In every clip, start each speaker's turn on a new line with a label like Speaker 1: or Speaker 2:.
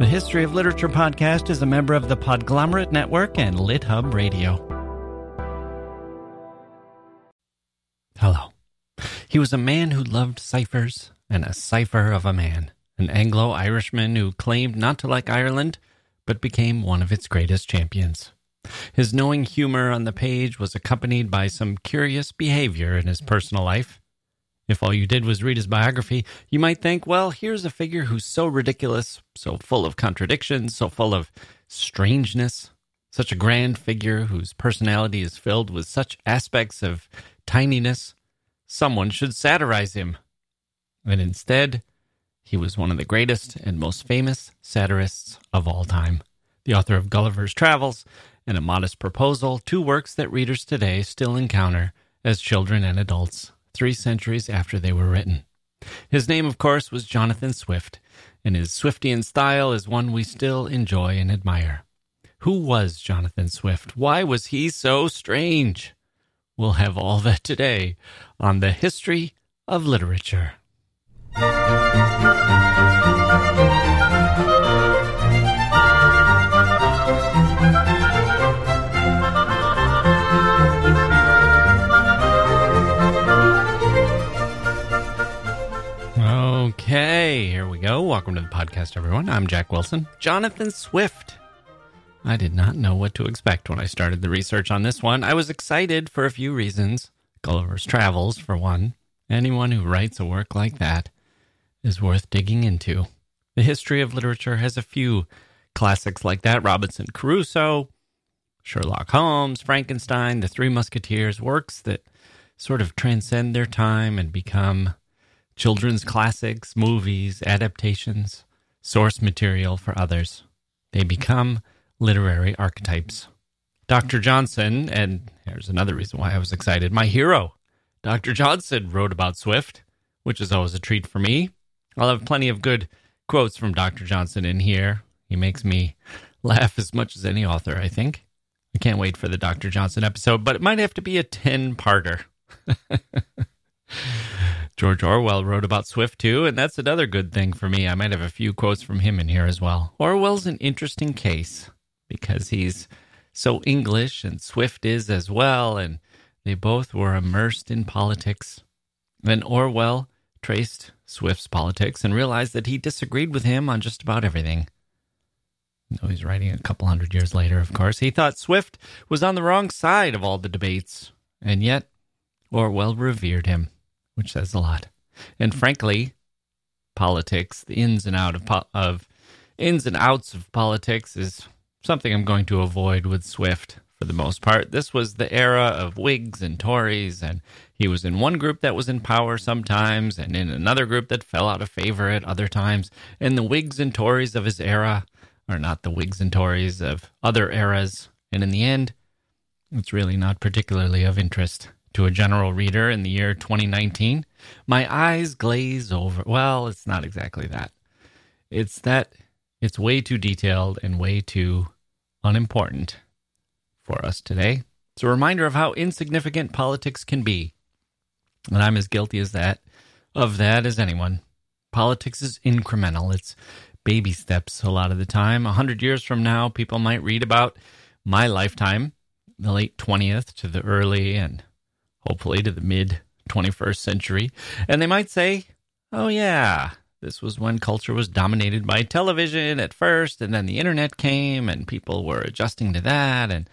Speaker 1: The History of Literature podcast is a member of the Podglomerate Network and LitHub Radio. Hello. He was a man who loved ciphers and a cipher of a man, an Anglo Irishman who claimed not to like Ireland, but became one of its greatest champions. His knowing humor on the page was accompanied by some curious behavior in his personal life. If all you did was read his biography, you might think, well, here's a figure who's so ridiculous, so full of contradictions, so full of strangeness, such a grand figure whose personality is filled with such aspects of tininess, someone should satirize him. And instead, he was one of the greatest and most famous satirists of all time. The author of Gulliver's Travels and A Modest Proposal, two works that readers today still encounter as children and adults three centuries after they were written. His name, of course, was Jonathan Swift, and his Swiftian style is one we still enjoy and admire. Who was Jonathan Swift? Why was he so strange? We'll have all that today on the history of literature. Okay, here we go. Welcome to the podcast, everyone. I'm Jacke Wilson. Jonathan Swift. I did not know what to expect when I started the research on this one. I was excited for a few reasons. Gulliver's Travels, for one. Anyone who writes a work like that is worth digging into. The history of literature has a few classics like that Robinson Crusoe, Sherlock Holmes, Frankenstein, The Three Musketeers, works that sort of transcend their time and become children's classics, movies, adaptations, source material for others. They become literary archetypes. Dr. Johnson, and here's another reason why I was excited my hero, Dr. Johnson, wrote about Swift, which is always a treat for me. I'll have plenty of good quotes from Dr. Johnson in here. He makes me laugh as much as any author, I think. I can't wait for the Dr. Johnson episode, but it might have to be a 10 parter. George Orwell wrote about Swift too, and that's another good thing for me. I might have a few quotes from him in here as well. Orwell's an interesting case because he's so English and Swift is as well, and they both were immersed in politics. Then Orwell traced Swift's politics and realized that he disagreed with him on just about everything. No, he's writing a couple hundred years later, of course. He thought Swift was on the wrong side of all the debates, and yet Orwell revered him which says a lot. And frankly, politics, the ins and out of po- of ins and outs of politics is something I'm going to avoid with Swift for the most part. This was the era of Whigs and Tories, and he was in one group that was in power sometimes, and in another group that fell out of favor at other times. And the Whigs and Tories of his era are not the Whigs and Tories of other eras. And in the end, it's really not particularly of interest to a general reader in the year 2019, my eyes glaze over. Well, it's not exactly that. It's that it's way too detailed and way too unimportant for us today. It's a reminder of how insignificant politics can be. And I'm as guilty as that of that as anyone. Politics is incremental. It's baby steps a lot of the time. A hundred years from now, people might read about my lifetime, the late 20th to the early and hopefully to the mid 21st century, and they might say, oh, yeah, this was when culture was dominated by television at first, and then the internet came, and people were adjusting to that. And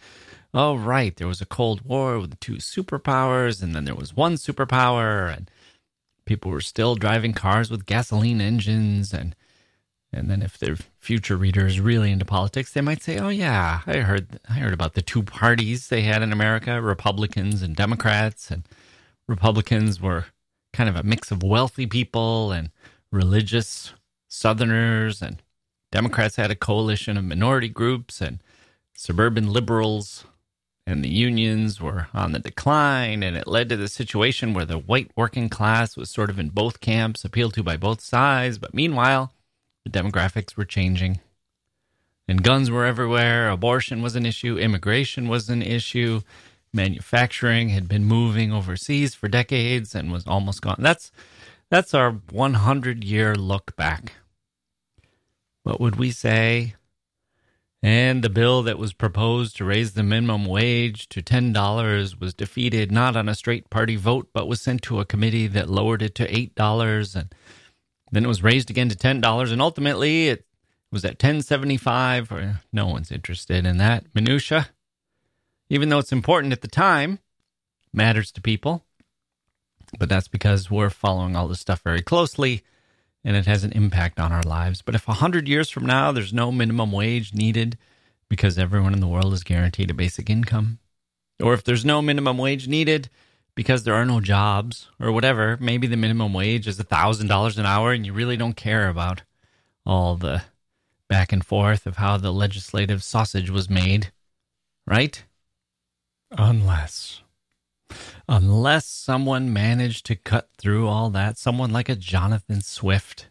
Speaker 1: oh, right, there was a Cold War with two superpowers, and then there was one superpower, and people were still driving cars with gasoline engines. And and then if their future reader is really into politics, they might say, "Oh yeah, I heard I heard about the two parties they had in America, Republicans and Democrats, and Republicans were kind of a mix of wealthy people and religious southerners and Democrats had a coalition of minority groups and suburban liberals and the unions were on the decline. And it led to the situation where the white working class was sort of in both camps appealed to by both sides. But meanwhile the demographics were changing. And guns were everywhere. Abortion was an issue. Immigration was an issue. Manufacturing had been moving overseas for decades and was almost gone. That's that's our 100 year look back. what would we say? And the bill that was proposed to raise the minimum wage to $10 was defeated not on a straight party vote, but was sent to a committee that lowered it to $8. And then it was raised again to $10. And ultimately, it was at 1075 or no one's interested in that. Minutia even though it's important at the time matters to people. But that's because we're following all this stuff very closely and it has an impact on our lives. But if 100 years from now there's no minimum wage needed because everyone in the world is guaranteed a basic income or if there's no minimum wage needed because there are no jobs or whatever maybe the minimum wage is $1000 an hour and you really don't care about all the back and forth of how the legislative sausage was made, right? Unless. Unless someone managed to cut through all that, someone like a Jonathan Swift.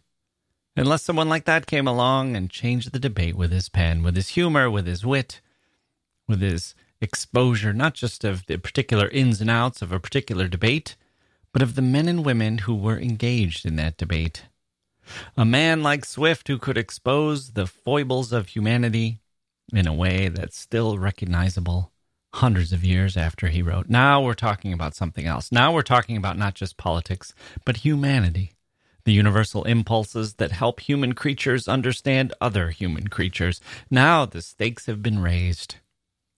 Speaker 1: Unless someone like that came along and changed the debate with his pen, with his humor, with his wit, with his exposure, not just of the particular ins and outs of a particular debate, but of the men and women who were engaged in that debate. A man like Swift who could expose the foibles of humanity in a way that's still recognizable hundreds of years after he wrote. Now we're talking about something else. Now we're talking about not just politics, but humanity. The universal impulses that help human creatures understand other human creatures. Now the stakes have been raised.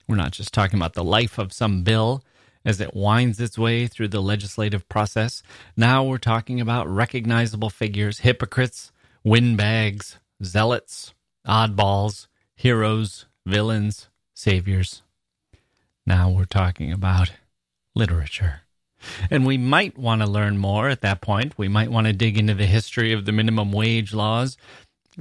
Speaker 1: We're not just talking about the life of some bill as it winds its way through the legislative process. Now we're talking about recognizable figures, hypocrites, windbags, zealots, oddballs, heroes, villains, saviors. Now we're talking about literature. And we might want to learn more at that point. We might want to dig into the history of the minimum wage laws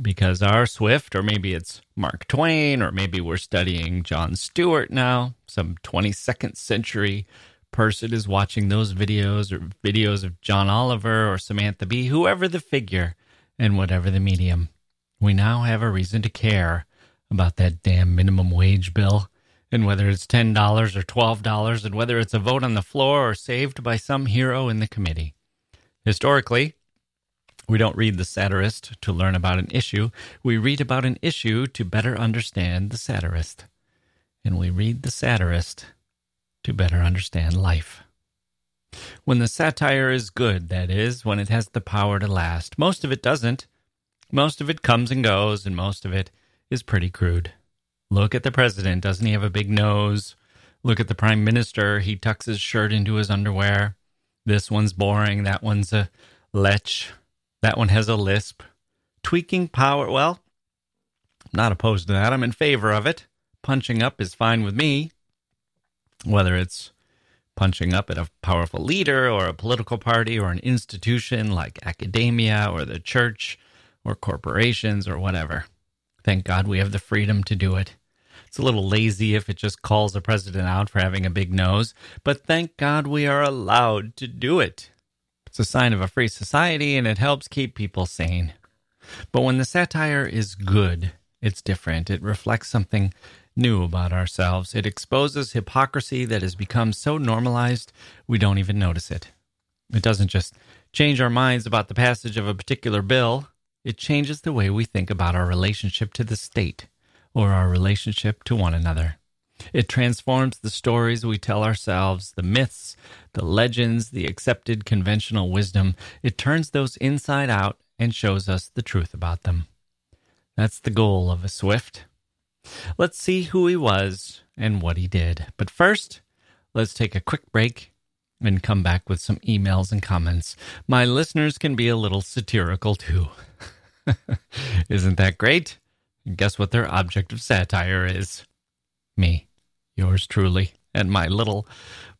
Speaker 1: because our Swift, or maybe it's Mark Twain, or maybe we're studying Jon Stewart now, some 22nd century person is watching those videos or videos of John Oliver or Samantha Bee, whoever the figure and whatever the medium. We now have a reason to care about that damn minimum wage bill and whether it's $10 or $12 and whether it's a vote on the floor or saved by some hero in the committee. Historically, we don't read the satirist to learn about an issue. We read about an issue to better understand the satirist. And we read the satirist to better understand life. When the satire is good, that is, when it has the power to last. Most of it doesn't. Most of it comes and goes, and most of it is pretty crude. Look at the president. Doesn't he have a big nose? Look at the prime minister. He tucks his shirt into his underwear. This one's boring. That one's a lech. That one has a lisp. Tweaking power, well, I'm not opposed to that. I'm in favor of it. Punching up is fine with me. Whether it's punching up at a powerful leader or a political party or an institution like academia or the church or corporations or whatever. Thank God we have the freedom to do it. It's a little lazy if it just calls the president out for having a big nose, but thank God we are allowed to do it. It's a sign of a free society and it helps keep people sane. But when the satire is good, it's different. It reflects something new about ourselves. It exposes hypocrisy that has become so normalized we don't even notice it. It doesn't just change our minds about the passage of a particular bill, it changes the way we think about our relationship to the state or our relationship to one another. It transforms the stories we tell ourselves, the myths, the legends, the accepted conventional wisdom. It turns those inside out and shows us the truth about them. That's the goal of a Swift. Let's see who he was and what he did. But first, let's take a quick break and come back with some emails and comments. My listeners can be a little satirical too. Isn't that great? And guess what their object of satire is? Me yours truly, and my little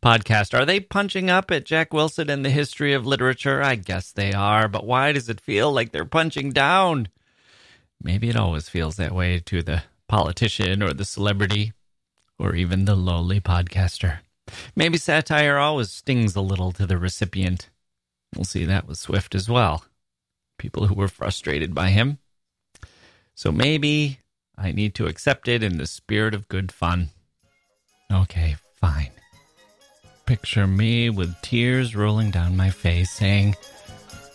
Speaker 1: podcast. Are they punching up at Jacke Wilson and the history of literature? I guess they are, but why does it feel like they're punching down? Maybe it always feels that way to the politician or the celebrity or even the lowly podcaster. Maybe satire always stings a little to the recipient. We'll see that with Swift as well. People who were frustrated by him. So maybe I need to accept it in the spirit of good fun. Okay, fine. Picture me with tears rolling down my face, saying,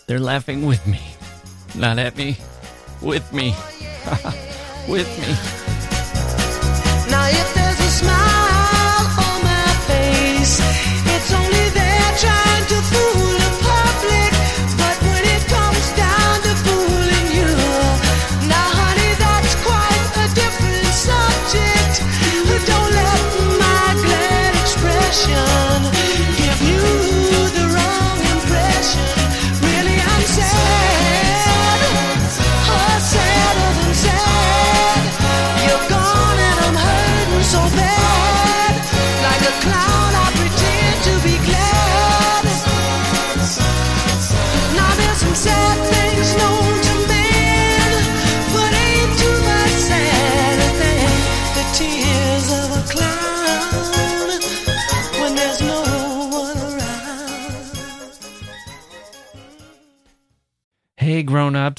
Speaker 1: They're laughing with me. Not at me, with me. with me.
Speaker 2: Expression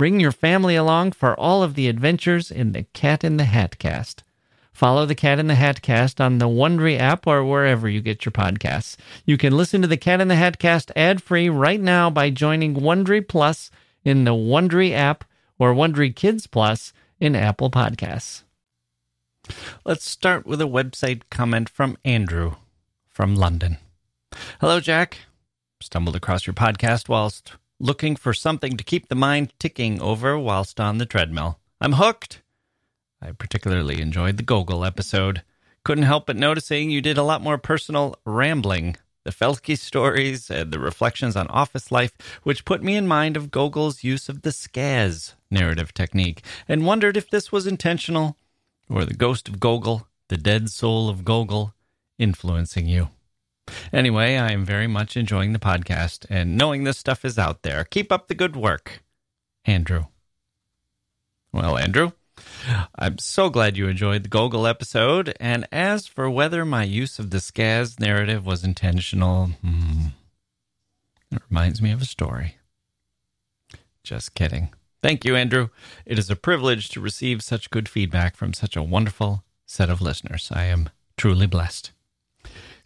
Speaker 1: bring your family along for all of the adventures in the Cat in the Hat cast. Follow the Cat in the Hat cast on the Wondery app or wherever you get your podcasts. You can listen to the Cat in the Hat cast ad-free right now by joining Wondery Plus in the Wondery app or Wondery Kids Plus in Apple Podcasts. Let's start with a website comment from Andrew from London. Hello, Jack. Stumbled across your podcast whilst looking for something to keep the mind ticking over whilst on the treadmill. I'm hooked. I particularly enjoyed the Gogol episode. Couldn't help but noticing you did a lot more personal rambling. The Felky stories and the reflections on office life, which put me in mind of Gogol's use of the skaz narrative technique, and wondered if this was intentional or the ghost of Gogol, the dead soul of Gogol, influencing you. Anyway, I am very much enjoying the podcast and knowing this stuff is out there. Keep up the good work. Andrew. Well, Andrew, I'm so glad you enjoyed the Gogol episode. And as for whether my use of the Skaz narrative was intentional, hmm, it reminds me of a story. Just kidding. Thank you, Andrew. It is a privilege to receive such good feedback from such a wonderful set of listeners. I am truly blessed.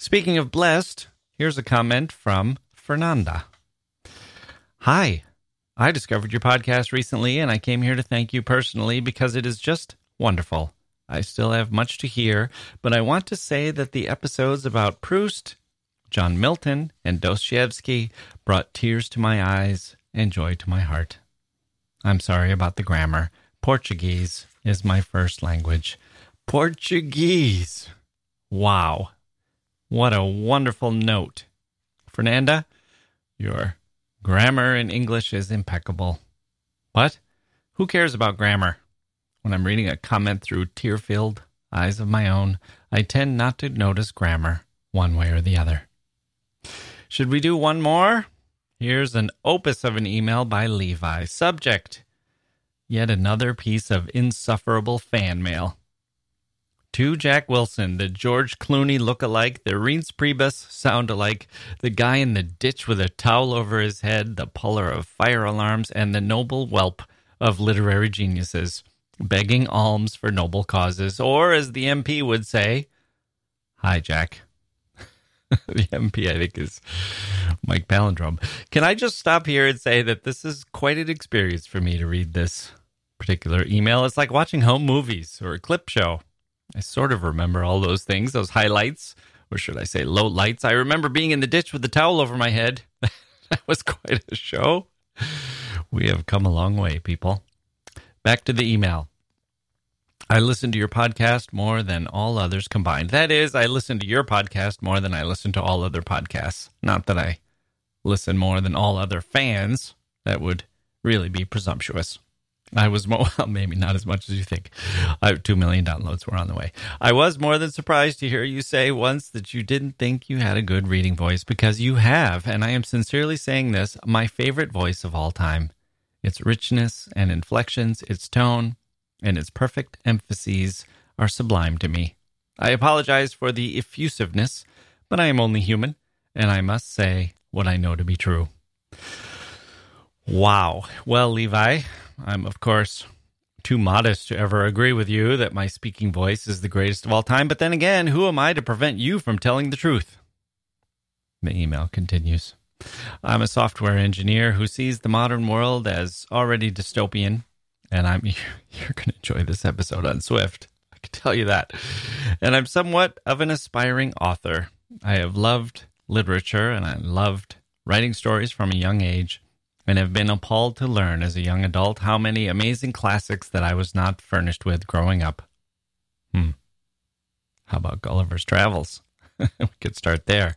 Speaker 1: Speaking of blessed, here's a comment from Fernanda. Hi, I discovered your podcast recently and I came here to thank you personally because it is just wonderful. I still have much to hear, but I want to say that the episodes about Proust, John Milton, and Dostoevsky brought tears to my eyes and joy to my heart. I'm sorry about the grammar. Portuguese is my first language. Portuguese. Wow. What a wonderful note. Fernanda, your grammar in English is impeccable. But who cares about grammar? When I'm reading a comment through tear filled eyes of my own, I tend not to notice grammar one way or the other. Should we do one more? Here's an opus of an email by Levi. Subject Yet another piece of insufferable fan mail. To Jacke Wilson, the George Clooney look-alike, the Reince Priebus sound-alike, the guy in the ditch with a towel over his head, the puller of fire alarms, and the noble whelp of literary geniuses, begging alms for noble causes, or as the MP would say, Hi, Jack. the MP, I think, is Mike Palindrome. Can I just stop here and say that this is quite an experience for me to read this particular email? It's like watching home movies or a clip show. I sort of remember all those things, those highlights, or should I say low lights. I remember being in the ditch with the towel over my head. that was quite a show. We have come a long way, people. Back to the email. I listen to your podcast more than all others combined. That is, I listen to your podcast more than I listen to all other podcasts. Not that I listen more than all other fans. That would really be presumptuous. I was more, well, maybe not as much as you think. I, Two million downloads were on the way. I was more than surprised to hear you say once that you didn't think you had a good reading voice because you have. And I am sincerely saying this my favorite voice of all time. Its richness and inflections, its tone, and its perfect emphases are sublime to me. I apologize for the effusiveness, but I am only human, and I must say what I know to be true. Wow. Well, Levi, I'm, of course, too modest to ever agree with you that my speaking voice is the greatest of all time, but then again, who am I to prevent you from telling the truth? The email continues. I'm a software engineer who sees the modern world as already dystopian and I'm you're going to enjoy this episode on Swift. I can tell you that. And I'm somewhat of an aspiring author. I have loved literature and I loved writing stories from a young age and have been appalled to learn as a young adult how many amazing classics that I was not furnished with growing up. Hmm. How about Gulliver's Travels? we could start there.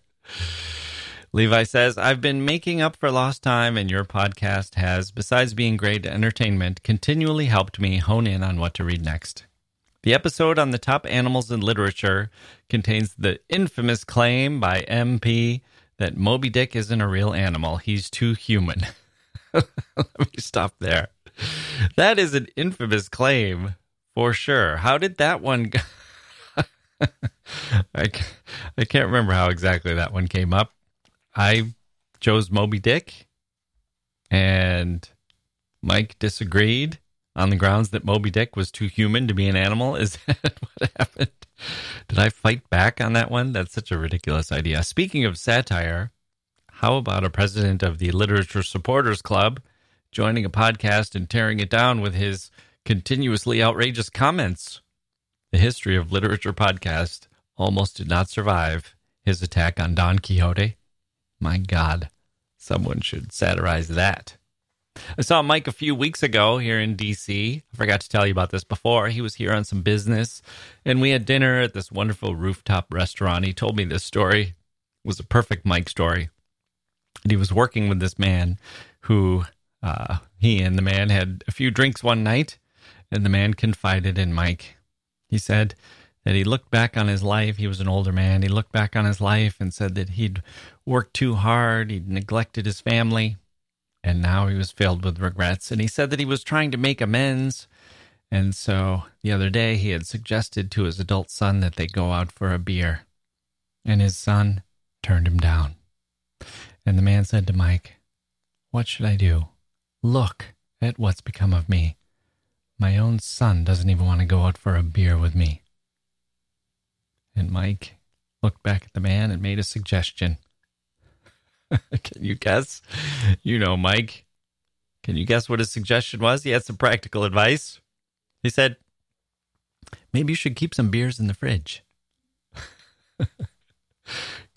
Speaker 1: Levi says, I've been making up for lost time, and your podcast has, besides being great entertainment, continually helped me hone in on what to read next. The episode on the top animals in literature contains the infamous claim by MP that Moby Dick isn't a real animal. He's too human. Let me stop there. That is an infamous claim for sure. How did that one go? I, I can't remember how exactly that one came up. I chose Moby Dick, and Mike disagreed on the grounds that Moby Dick was too human to be an animal. Is that what happened? Did I fight back on that one? That's such a ridiculous idea. Speaking of satire, how about a president of the Literature Supporters Club joining a podcast and tearing it down with his continuously outrageous comments? The History of Literature podcast almost did not survive his attack on Don Quixote. My God, someone should satirize that. I saw Mike a few weeks ago here in DC. I forgot to tell you about this before. He was here on some business, and we had dinner at this wonderful rooftop restaurant. He told me this story it was a perfect Mike story. And he was working with this man who uh, he and the man had a few drinks one night, and the man confided in Mike. He said, that he looked back on his life. He was an older man. He looked back on his life and said that he'd worked too hard, he'd neglected his family, and now he was filled with regrets. And he said that he was trying to make amends. And so the other day he had suggested to his adult son that they go out for a beer. And his son turned him down. And the man said to Mike, What should I do? Look at what's become of me. My own son doesn't even want to go out for a beer with me. And Mike looked back at the man and made a suggestion. Can you guess? You know, Mike. Can you guess what his suggestion was? He had some practical advice. He said, maybe you should keep some beers in the fridge.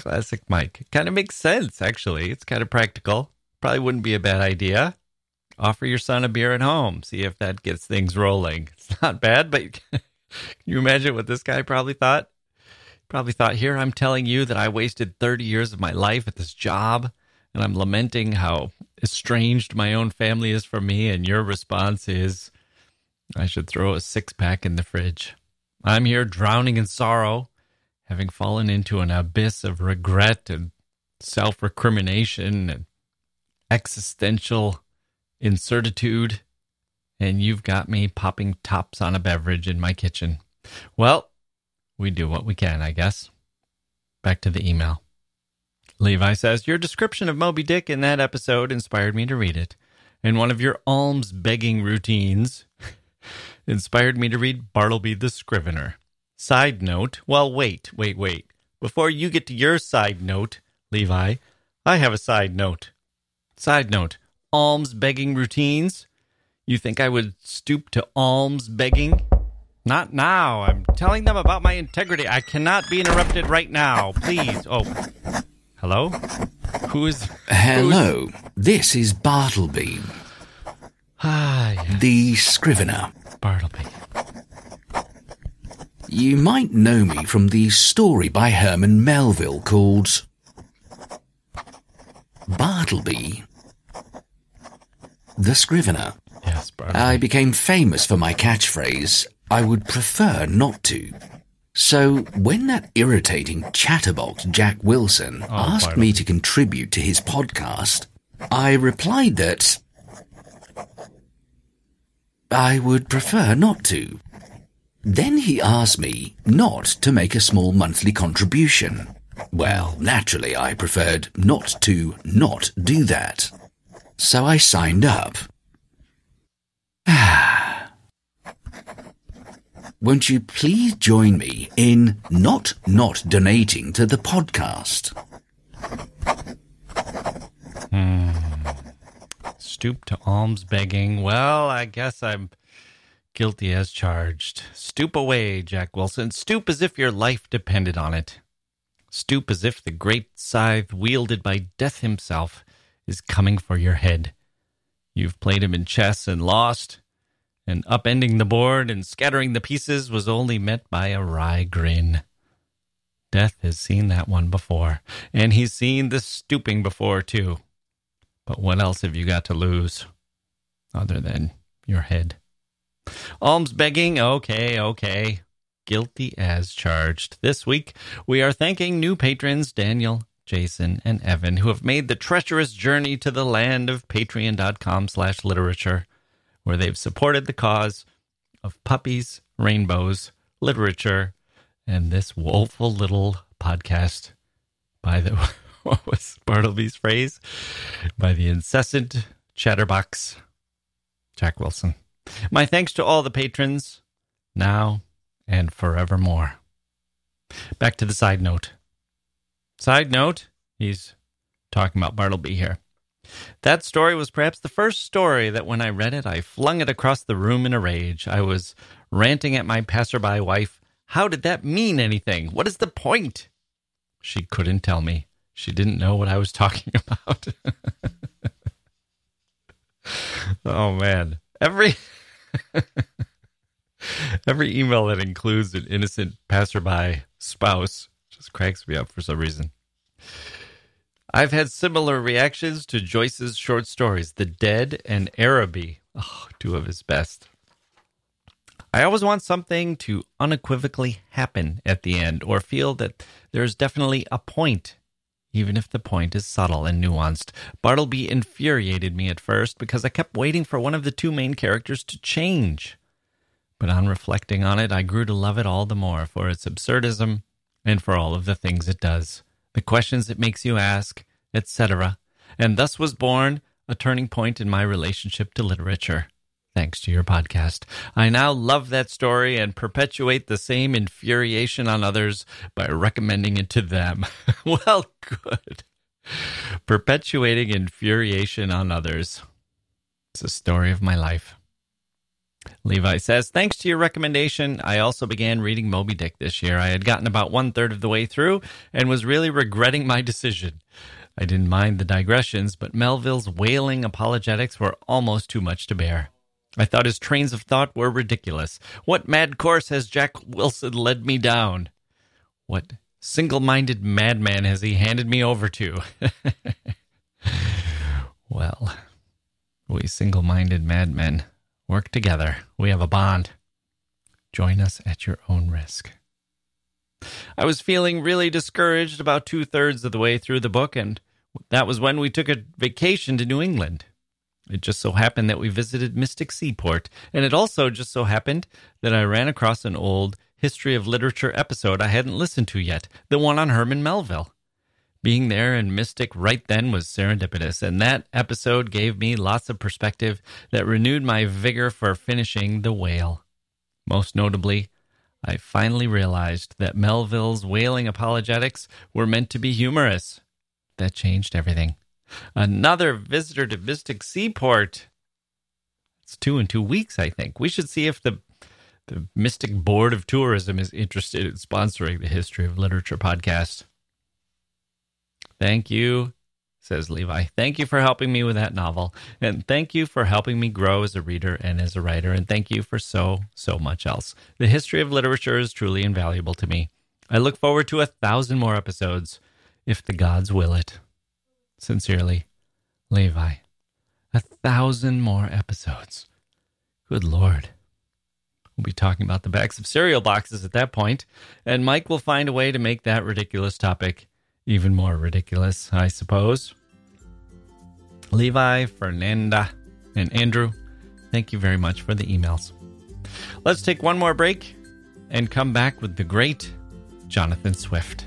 Speaker 1: Classic Mike. Kind of makes sense, actually. It's kind of practical. Probably wouldn't be a bad idea. Offer your son a beer at home. See if that gets things rolling. It's not bad, but can you imagine what this guy probably thought? Probably thought, here I'm telling you that I wasted 30 years of my life at this job, and I'm lamenting how estranged my own family is from me, and your response is, I should throw a six pack in the fridge. I'm here drowning in sorrow, having fallen into an abyss of regret and self recrimination and existential incertitude, and you've got me popping tops on a beverage in my kitchen. Well, we do what we can, I guess. Back to the email. Levi says, Your description of Moby Dick in that episode inspired me to read it. And one of your alms begging routines inspired me to read Bartleby the Scrivener. Side note, well, wait, wait, wait. Before you get to your side note, Levi, I have a side note. Side note, alms begging routines? You think I would stoop to alms begging? Not now. I'm telling them about my integrity. I cannot be interrupted right now. Please. Oh. Hello? Who is.
Speaker 3: Hello, this is Bartleby,
Speaker 1: Ah, yeah.
Speaker 3: the scrivener.
Speaker 1: Bartleby.
Speaker 3: You might know me from the story by Herman Melville called Bartleby, the Scrivener.
Speaker 1: Yes, Bartleby.
Speaker 3: I became famous for my catchphrase, I would prefer not to. So, when that irritating chatterbox Jacke Wilson oh, asked
Speaker 1: Bartleby.
Speaker 3: me to contribute to his podcast, I replied that I would prefer not to. Then he asked me not to make a small monthly contribution. Well, naturally, I preferred not to not do that. So I signed up. Won't you please join me in not not donating to the podcast? Hmm.
Speaker 1: Stoop to alms begging. Well, I guess I'm guilty as charged. Stoop away, Jacke Wilson. Stoop as if your life depended on it. Stoop as if the great scythe wielded by death himself is coming for your head. You've played him in chess and lost, and upending the board and scattering the pieces was only met by a wry grin. Death has seen that one before, and he's seen the stooping before, too. But what else have you got to lose other than your head? Alms begging, okay, okay. Guilty as charged. This week, we are thanking new patrons Daniel, Jason, and Evan, who have made the treacherous journey to the land of patreon.com slash literature, where they've supported the cause of puppies, rainbows, literature, and this woeful little podcast by the, what was Bartleby's phrase? By the incessant chatterbox, Jacke Wilson. My thanks to all the patrons, now and forevermore. Back to the side note. Side note, he's talking about Bartleby here. That story was perhaps the first story that when I read it, I flung it across the room in a rage. I was ranting at my passerby wife. How did that mean anything? What is the point? She couldn't tell me. She didn't know what I was talking about. oh man. Every every email that includes an innocent passerby spouse just cracks me up for some reason. I've had similar reactions to Joyce's short stories, The Dead and Araby. Oh, two of his best. I always want something to unequivocally happen at the end or feel that there's definitely a point, even if the point is subtle and nuanced. Bartleby infuriated me at first because I kept waiting for one of the two main characters to change. But on reflecting on it, I grew to love it all the more for its absurdism and for all of the things it does, the questions it makes you ask, etc. And thus was born a turning point in my relationship to literature. Thanks to your podcast. I now love that story and perpetuate the same infuriation on others by recommending it to them. well, good. Perpetuating infuriation on others. It's the story of my life. Levi says, Thanks to your recommendation, I also began reading Moby Dick this year. I had gotten about one third of the way through and was really regretting my decision. I didn't mind the digressions, but Melville's whaling apologetics were almost too much to bear. I thought his trains of thought were ridiculous. What mad course has Jacke Wilson led me down? What single minded madman has he handed me over to? well, we single minded madmen work together. We have a bond. Join us at your own risk. I was feeling really discouraged about two thirds of the way through the book, and that was when we took a vacation to New England. It just so happened that we visited Mystic Seaport, and it also just so happened that I ran across an old history of literature episode I hadn't listened to yet, the one on Herman Melville. Being there in Mystic right then was serendipitous, and that episode gave me lots of perspective that renewed my vigor for finishing The Whale. Most notably, I finally realized that Melville's whaling apologetics were meant to be humorous. That changed everything. Another visitor to Mystic Seaport. It's two in two weeks, I think. We should see if the the Mystic Board of Tourism is interested in sponsoring the History of Literature podcast. Thank you, says Levi. Thank you for helping me with that novel. And thank you for helping me grow as a reader and as a writer. And thank you for so, so much else. The history of literature is truly invaluable to me. I look forward to a thousand more episodes, if the gods will it. Sincerely, Levi. A thousand more episodes. Good Lord. We'll be talking about the backs of cereal boxes at that point, and Mike will find a way to make that ridiculous topic even more ridiculous, I suppose. Levi, Fernanda, and Andrew, thank you very much for the emails. Let's take one more break and come back with the great Jonathan Swift.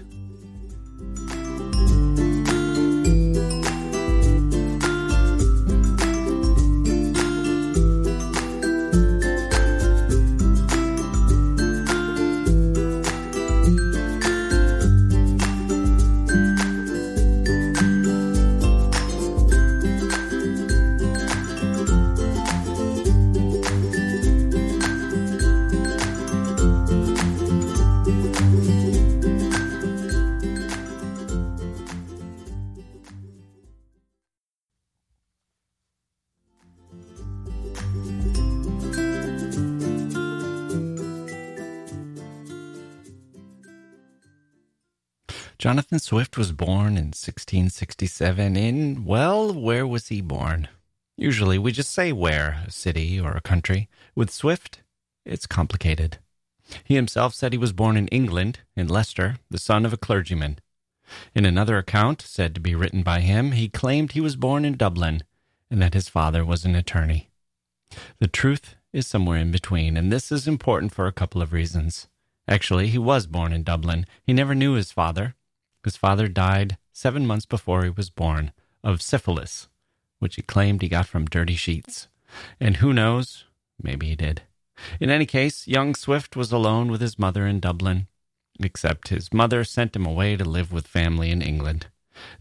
Speaker 1: Jonathan Swift was born in 1667 in, well, where was he born? Usually we just say where, a city or a country. With Swift, it's complicated. He himself said he was born in England, in Leicester, the son of a clergyman. In another account, said to be written by him, he claimed he was born in Dublin and that his father was an attorney. The truth is somewhere in between, and this is important for a couple of reasons. Actually, he was born in Dublin. He never knew his father. His father died seven months before he was born of syphilis, which he claimed he got from dirty sheets. And who knows, maybe he did. In any case, young Swift was alone with his mother in Dublin, except his mother sent him away to live with family in England.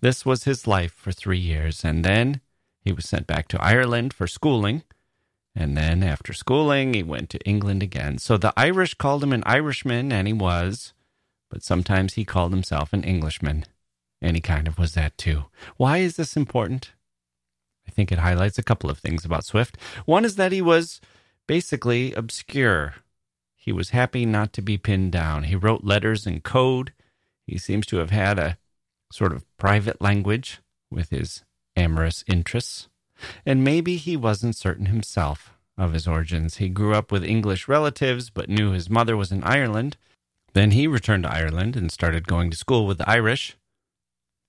Speaker 1: This was his life for three years, and then he was sent back to Ireland for schooling. And then, after schooling, he went to England again. So the Irish called him an Irishman, and he was but sometimes he called himself an Englishman. And he kind of was that too. Why is this important? I think it highlights a couple of things about Swift. One is that he was basically obscure. He was happy not to be pinned down. He wrote letters in code. He seems to have had a sort of private language with his amorous interests. And maybe he wasn't certain himself of his origins. He grew up with English relatives, but knew his mother was in Ireland then he returned to Ireland and started going to school with the Irish.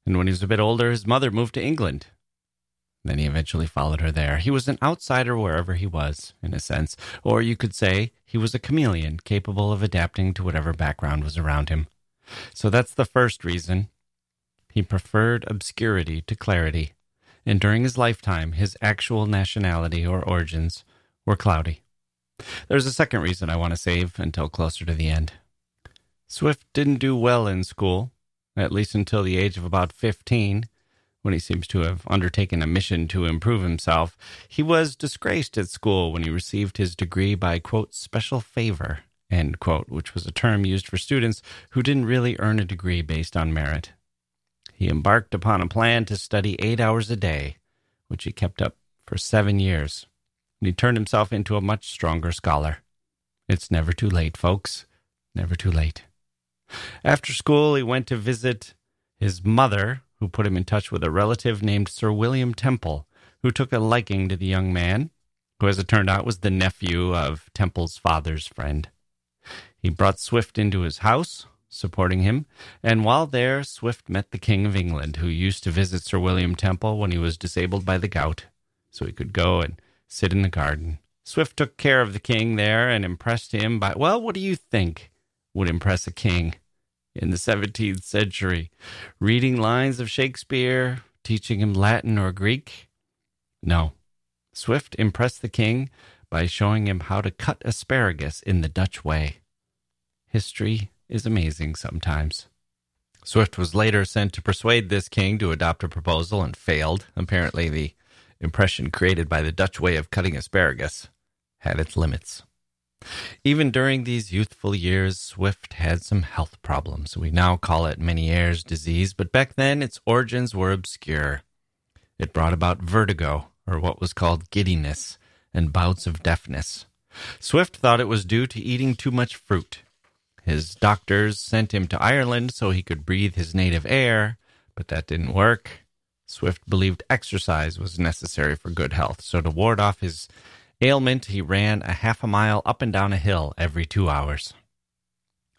Speaker 1: And when he was a bit older, his mother moved to England. Then he eventually followed her there. He was an outsider wherever he was, in a sense, or you could say he was a chameleon capable of adapting to whatever background was around him. So that's the first reason. He preferred obscurity to clarity, and during his lifetime, his actual nationality or origins were cloudy. There's a second reason I want to save until closer to the end. Swift didn't do well in school, at least until the age of about 15, when he seems to have undertaken a mission to improve himself. He was disgraced at school when he received his degree by, quote, special favor, end quote, which was a term used for students who didn't really earn a degree based on merit. He embarked upon a plan to study eight hours a day, which he kept up for seven years, and he turned himself into a much stronger scholar. It's never too late, folks. Never too late. After school, he went to visit his mother, who put him in touch with a relative named Sir William Temple, who took a liking to the young man, who, as it turned out, was the nephew of Temple's father's friend. He brought Swift into his house, supporting him, and while there, Swift met the King of England, who used to visit Sir William Temple when he was disabled by the gout, so he could go and sit in the garden. Swift took care of the king there and impressed him by, well, what do you think would impress a king? In the 17th century, reading lines of Shakespeare, teaching him Latin or Greek? No. Swift impressed the king by showing him how to cut asparagus in the Dutch way. History is amazing sometimes. Swift was later sent to persuade this king to adopt a proposal and failed. Apparently, the impression created by the Dutch way of cutting asparagus had its limits. Even during these youthful years, Swift had some health problems. We now call it Meniere's disease, but back then its origins were obscure. It brought about vertigo, or what was called giddiness, and bouts of deafness. Swift thought it was due to eating too much fruit. His doctors sent him to Ireland so he could breathe his native air, but that didn't work. Swift believed exercise was necessary for good health, so to ward off his ailment, he ran a half a mile up and down a hill every two hours.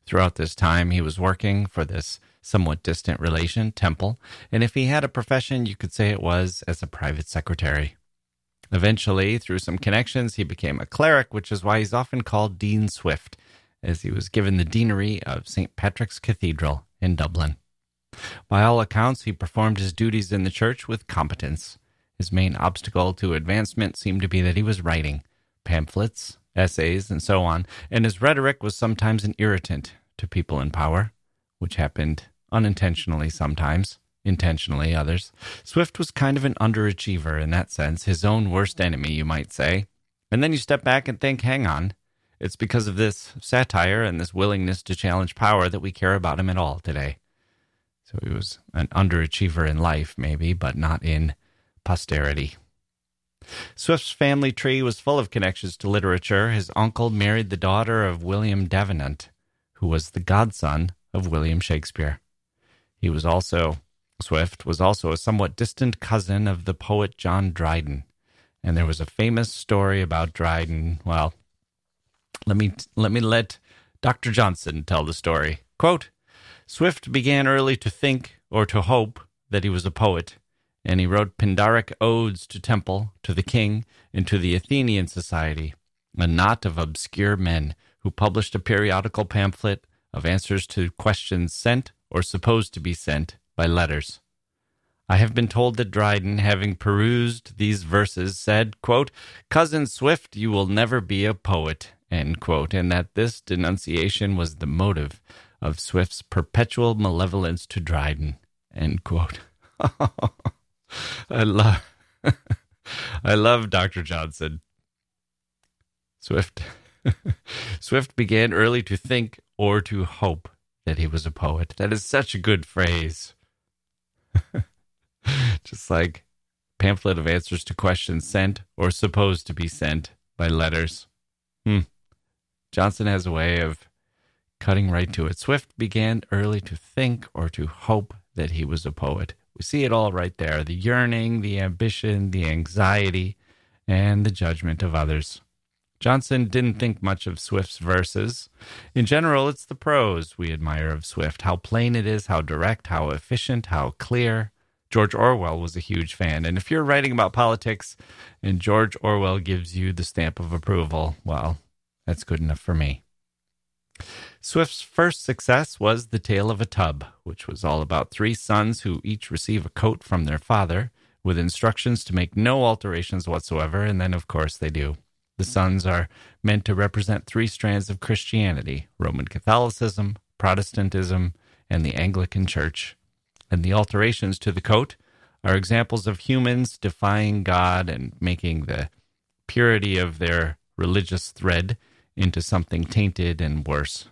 Speaker 1: Throughout this time, he was working for this somewhat distant relation, Temple, and if he had a profession, you could say it was as a private secretary. Eventually, through some connections, he became a cleric, which is why he's often called Dean Swift, as he was given the deanery of St. Patrick's Cathedral in Dublin. By all accounts, he performed his duties in the church with competence. His main obstacle to advancement seemed to be that he was writing pamphlets, essays, and so on, and his rhetoric was sometimes an irritant to people in power, which happened unintentionally sometimes, intentionally others. Swift was kind of an underachiever in that sense, his own worst enemy, you might say. And then you step back and think, hang on, it's because of this satire and this willingness to challenge power that we care about him at all today. So he was an underachiever in life, maybe, but not in posterity. Swift's family tree was full of connections to literature. His uncle married the daughter of William Davenant, who was the godson of William Shakespeare. He was also, Swift was also a somewhat distant cousin of the poet John Dryden. And there was a famous story about Dryden. Well, let me let me let Dr. Johnson tell the story. Quote, Swift began early to think or to hope that he was a poet and he wrote Pindaric odes to Temple, to the king, and to the Athenian Society, a knot of obscure men who published a periodical pamphlet of answers to questions sent or supposed to be sent by letters. I have been told that Dryden, having perused these verses, said, quote, Cousin Swift, you will never be a poet, end quote, and that this denunciation was the motive of Swift's perpetual malevolence to Dryden, end quote. I love I love Dr. Johnson. Swift Swift began early to think or to hope that he was a poet. That is such a good phrase. Just like pamphlet of answers to questions sent or supposed to be sent by letters. Hmm. Johnson has a way of cutting right to it. Swift began early to think or to hope that he was a poet. We see it all right there the yearning, the ambition, the anxiety, and the judgment of others. Johnson didn't think much of Swift's verses. In general, it's the prose we admire of Swift how plain it is, how direct, how efficient, how clear. George Orwell was a huge fan. And if you're writing about politics and George Orwell gives you the stamp of approval, well, that's good enough for me. Swift's first success was The Tale of a Tub, which was all about three sons who each receive a coat from their father with instructions to make no alterations whatsoever, and then, of course, they do. The sons are meant to represent three strands of Christianity Roman Catholicism, Protestantism, and the Anglican Church. And the alterations to the coat are examples of humans defying God and making the purity of their religious thread into something tainted and worse.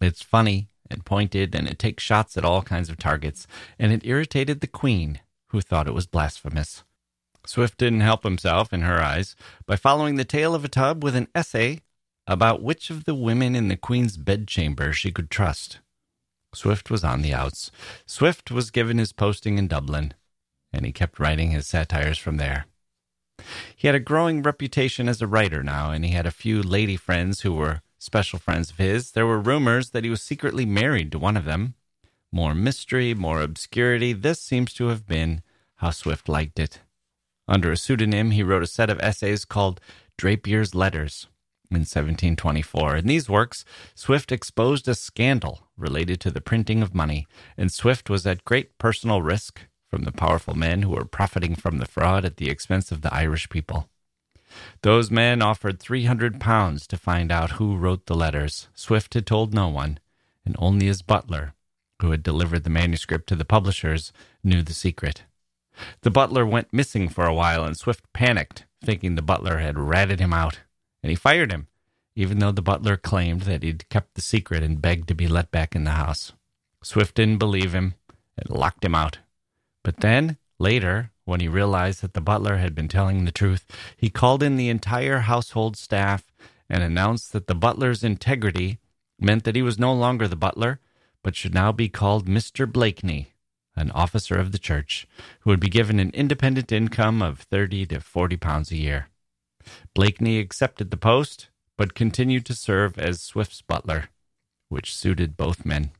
Speaker 1: It's funny and pointed, and it takes shots at all kinds of targets, and it irritated the Queen, who thought it was blasphemous. Swift didn't help himself, in her eyes, by following the tale of a tub with an essay about which of the women in the Queen's bedchamber she could trust. Swift was on the outs. Swift was given his posting in Dublin, and he kept writing his satires from there. He had a growing reputation as a writer now, and he had a few lady friends who were special friends of his. There were rumors that he was secretly married to one of them. More mystery, more obscurity. This seems to have been how Swift liked it. Under a pseudonym, he wrote a set of essays called Drapier's Letters in 1724. In these works, Swift exposed a scandal related to the printing of money, and Swift was at great personal risk from the powerful men who were profiting from the fraud at the expense of the Irish people. Those men offered three hundred pounds to find out who wrote the letters. Swift had told no one, and only his butler, who had delivered the manuscript to the publishers, knew the secret. The butler went missing for a while, and Swift panicked, thinking the butler had ratted him out, and he fired him, even though the butler claimed that he'd kept the secret and begged to be let back in the house. Swift didn't believe him and locked him out. But then, Later, when he realized that the butler had been telling the truth, he called in the entire household staff and announced that the butler's integrity meant that he was no longer the butler, but should now be called Mr. Blakeney, an officer of the church, who would be given an independent income of 30 to 40 pounds a year. Blakeney accepted the post, but continued to serve as Swift's butler, which suited both men.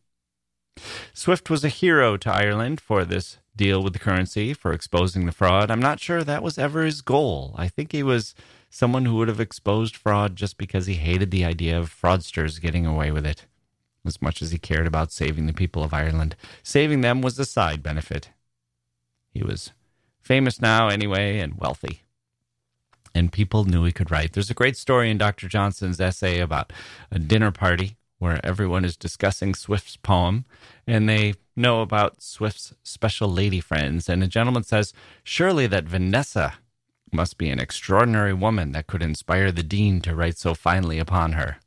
Speaker 1: Swift was a hero to Ireland for this deal with the currency, for exposing the fraud. I'm not sure that was ever his goal. I think he was someone who would have exposed fraud just because he hated the idea of fraudsters getting away with it, as much as he cared about saving the people of Ireland. Saving them was a side benefit. He was famous now, anyway, and wealthy. And people knew he could write. There's a great story in Dr. Johnson's essay about a dinner party where everyone is discussing Swift's poem and they know about Swift's special lady friends. And a gentleman says, Surely that Vanessa must be an extraordinary woman that could inspire the dean to write so finely upon her.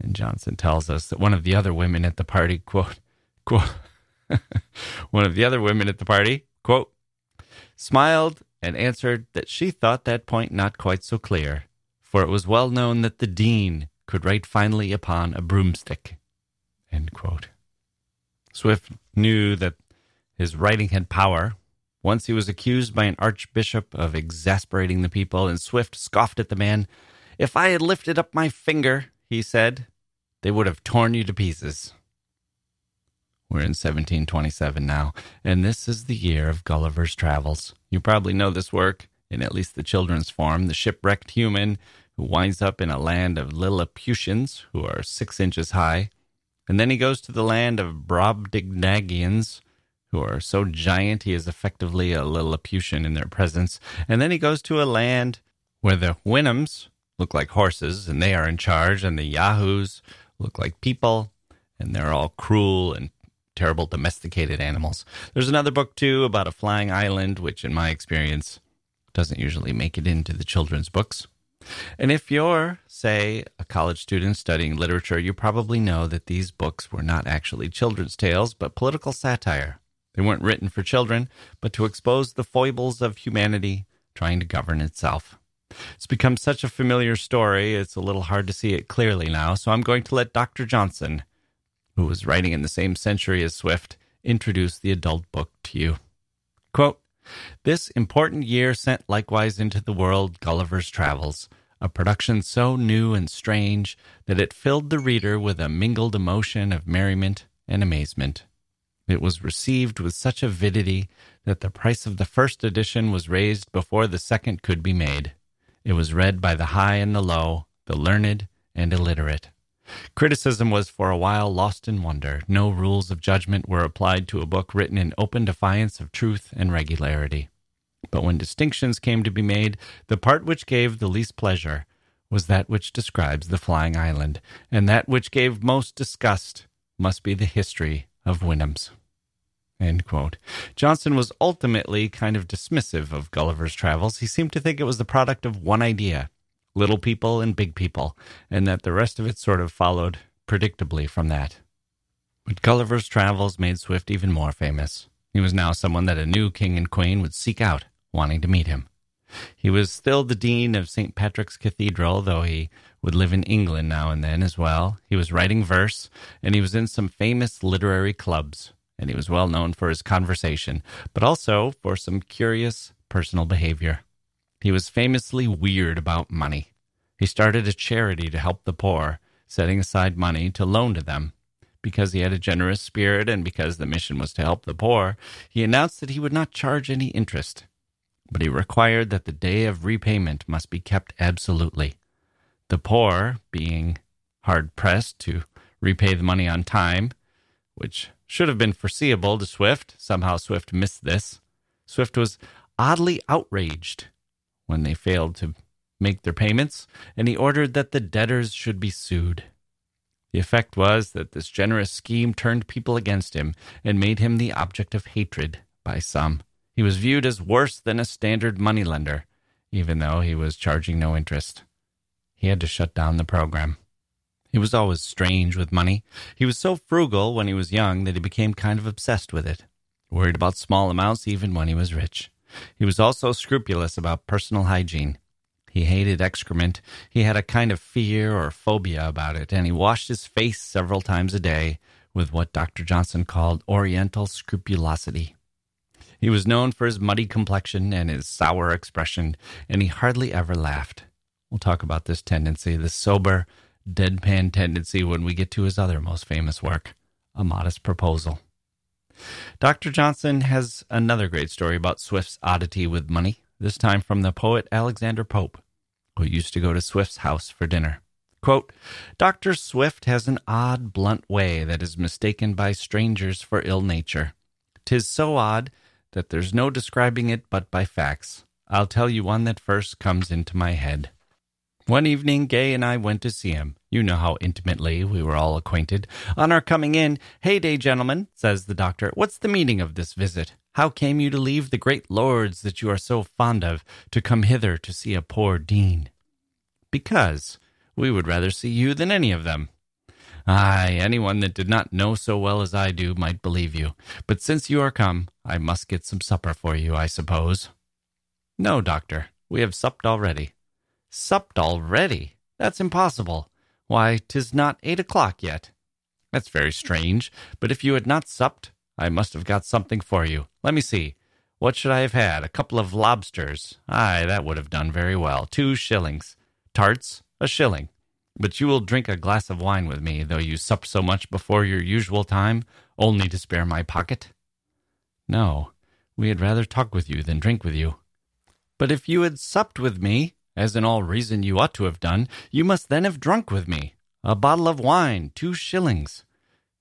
Speaker 1: And Johnson tells us that one of the other women at the party, quote, quote, one of the other women at the party, quote, smiled and answered that she thought that point not quite so clear, for it was well known that the dean could write finely upon a broomstick. Swift knew that his writing had power. Once he was accused by an archbishop of exasperating the people, and Swift scoffed at the man. If I had lifted up my finger, he said, they would have torn you to pieces. We're in 1727 now, and this is the year of Gulliver's Travels. You probably know this work, in at least the children's form, the shipwrecked human who winds up in a land of Lilliputians who are six inches high. And then he goes to the land of Brobdingnagians, who are so giant he is effectively a Lilliputian in their presence. And then he goes to a land where the Houyhnhnms look like horses and they are in charge, and the Yahoos look like people and they're all cruel and terrible domesticated animals. There's another book, too, about a flying island, which, in my experience, doesn't usually make it into the children's books. And if you're, say, a college student studying literature, you probably know that these books were not actually children's tales, but political satire. They weren't written for children, but to expose the foibles of humanity trying to govern itself. It's become such a familiar story, it's a little hard to see it clearly now, so I'm going to let Dr. Johnson, who was writing in the same century as Swift, introduce the adult book to you. Quote, this important year sent likewise into the world Gulliver's Travels, a production so new and strange that it filled the reader with a mingled emotion of merriment and amazement. It was received with such avidity that the price of the first edition was raised before the second could be made. It was read by the high and the low, the learned and illiterate. Criticism was for a while lost in wonder. No rules of judgment were applied to a book written in open defiance of truth and regularity. But when distinctions came to be made, the part which gave the least pleasure was that which describes the flying island, and that which gave most disgust must be the history of Houyhnhnms. Johnson was ultimately kind of dismissive of Gulliver's Travels. He seemed to think it was the product of one idea little people and big people, and that the rest of it sort of followed predictably from that. But Gulliver's Travels made Swift even more famous. He was now someone that a new king and queen would seek out, wanting to meet him. He was still the dean of St. Patrick's Cathedral, though he would live in England now and then as well. He was writing verse, and he was in some famous literary clubs, and he was well known for his conversation, but also for some curious personal behavior. He was famously weird about money. He started a charity to help the poor, setting aside money to loan to them. Because he had a generous spirit and because the mission was to help the poor, he announced that he would not charge any interest. But he required that the day of repayment must be kept absolutely. The poor, being hard pressed to repay the money on time, which should have been foreseeable to Swift, somehow Swift missed this. Swift was oddly outraged when they failed to make their payments, and he ordered that the debtors should be sued. The effect was that this generous scheme turned people against him and made him the object of hatred by some. He was viewed as worse than a standard moneylender, even though he was charging no interest. He had to shut down the program. He was always strange with money. He was so frugal when he was young that he became kind of obsessed with it. worried about small amounts even when he was rich. He was also scrupulous about personal hygiene. He hated excrement. He had a kind of fear or phobia about it, and he washed his face several times a day with what Dr. Johnson called Oriental scrupulosity. He was known for his muddy complexion and his sour expression, and he hardly ever laughed. We'll talk about this tendency, this sober, deadpan tendency, when we get to his other most famous work, A Modest Proposal. Dr. Johnson has another great story about Swift's oddity with money, this time from the poet Alexander Pope, who used to go to Swift's house for dinner. Quote, Dr. Swift has an odd, blunt way that is mistaken by strangers for ill nature. Tis so odd that there's no describing it but by facts. I'll tell you one that first comes into my head. One evening, Gay and I went to see him. You know how intimately we were all acquainted. On our coming in, Hey day, gentlemen, says the doctor, what's the meaning of this visit? How came you to leave the great lords that you are so fond of to come hither to see a poor dean? Because we would rather see you than any of them. Ay, anyone that did not know so well as I do might believe you. But since you are come, I must get some supper for you, I suppose. No, doctor, we have supped already. Supped already? That's impossible. Why, 'tis not eight o'clock yet. That's very strange, but if you had not supped, I must have got something for you. Let me see. What should I have had? A couple of lobsters. Ay, that would have done very well. Two shillings. Tarts, a shilling. But you will drink a glass of wine with me, though you sup so much before your usual time, only to spare my pocket? No, we had rather talk with you than drink with you. But if you had supped with me, as in all reason you ought to have done, you must then have drunk with me. A bottle of wine, two shillings.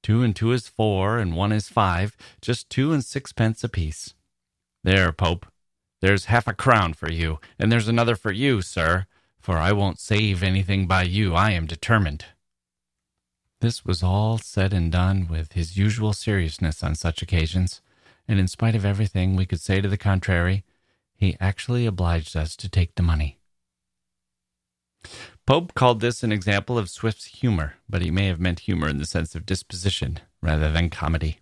Speaker 1: Two and two is four, and one is five, just two and sixpence apiece. There, Pope, there's half a crown for you, and there's another for you, sir for I won't save anything by you, I am determined. This was all said and done with his usual seriousness on such occasions, and in spite of everything we could say to the contrary, he actually obliged us to take the money. Pope called this an example of Swift's humor, but he may have meant humor in the sense of disposition rather than comedy.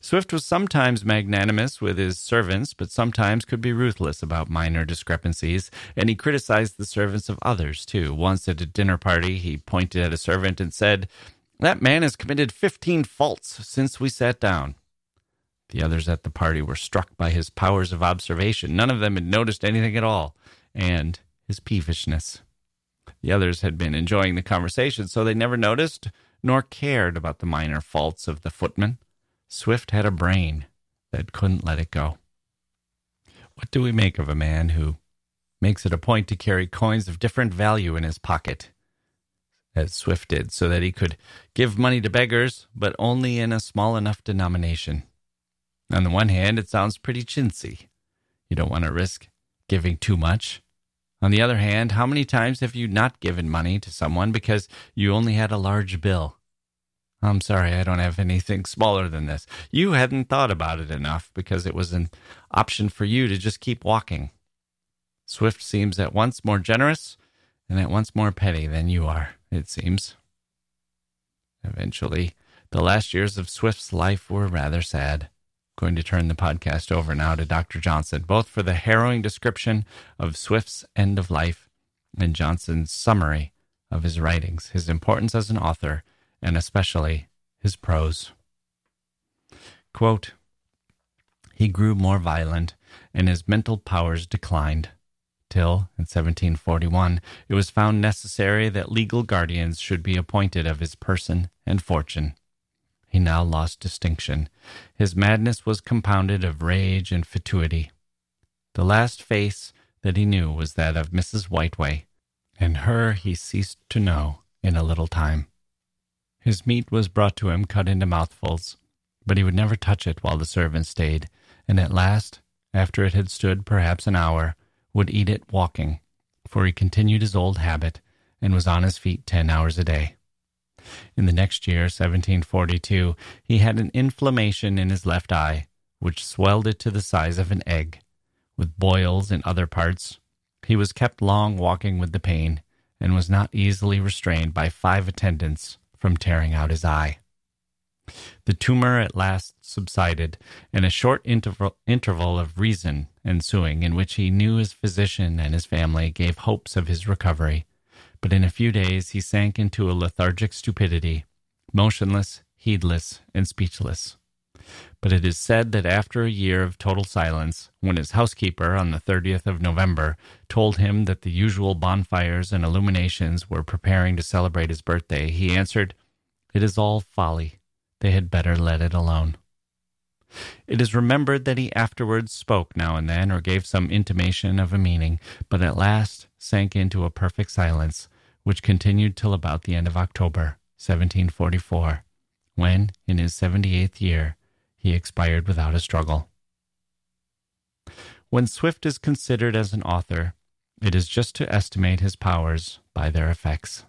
Speaker 1: Swift was sometimes magnanimous with his servants, but sometimes could be ruthless about minor discrepancies, and he criticized the servants of others, too. Once at a dinner party, he pointed at a servant and said, That man has committed fifteen faults since we sat down. The others at the party were struck by his powers of observation. None of them had noticed anything at all, and his peevishness. The others had been enjoying the conversation, so they never noticed nor cared about the minor faults of the footman. Swift had a brain that couldn't let it go. What do we make of a man who makes it a point to carry coins of different value in his pocket, as Swift did, so that he could give money to beggars, but only in a small enough denomination? On the one hand, it sounds pretty chintzy. You don't want to risk giving too much. On the other hand, how many times have you not given money to someone because you only had a large bill? I'm sorry, I don't have anything smaller than this. You hadn't thought about it enough because it was an option for you to just keep walking. Swift seems at once more generous and at once more petty than you are, it seems. Eventually, the last years of Swift's life were rather sad. Going to turn the podcast over now to Dr. Johnson, both for the harrowing description of Swift's end of life and Johnson's summary of his writings, his importance as an author, and especially his prose. Quote, he grew more violent, and his mental powers declined, till, in 1741, it was found necessary that legal guardians should be appointed of his person and fortune. He now lost distinction. His madness was compounded of rage and fatuity. The last face that he knew was that of Mrs. Whiteway, and her he ceased to know in a little time. His meat was brought to him cut into mouthfuls, but he would never touch it while the servant stayed, and at last, after it had stood perhaps an hour, would eat it walking, for he continued his old habit and was on his feet ten hours a day. In the next year, 1742, he had an inflammation in his left eye, which swelled it to the size of an egg, with boils in other parts. He was kept long walking with the pain, and was not easily restrained by five attendants from tearing out his eye. The tumor at last subsided, and a short interval, interval of reason ensuing, in which he knew his physician and his family gave hopes of his recovery. But in a few days he sank into a lethargic stupidity, motionless, heedless, and speechless. But it is said that after a year of total silence, when his housekeeper on the 30th of November told him that the usual bonfires and illuminations were preparing to celebrate his birthday, he answered, It is all folly. They had better let it alone. It is remembered that he afterwards spoke now and then, or gave some intimation of a meaning, but at last sank into a perfect silence, which continued till about the end of October, 1744, when, in his seventy eighth year, he expired without a struggle. When Swift is considered as an author, it is just to estimate his powers by their effects.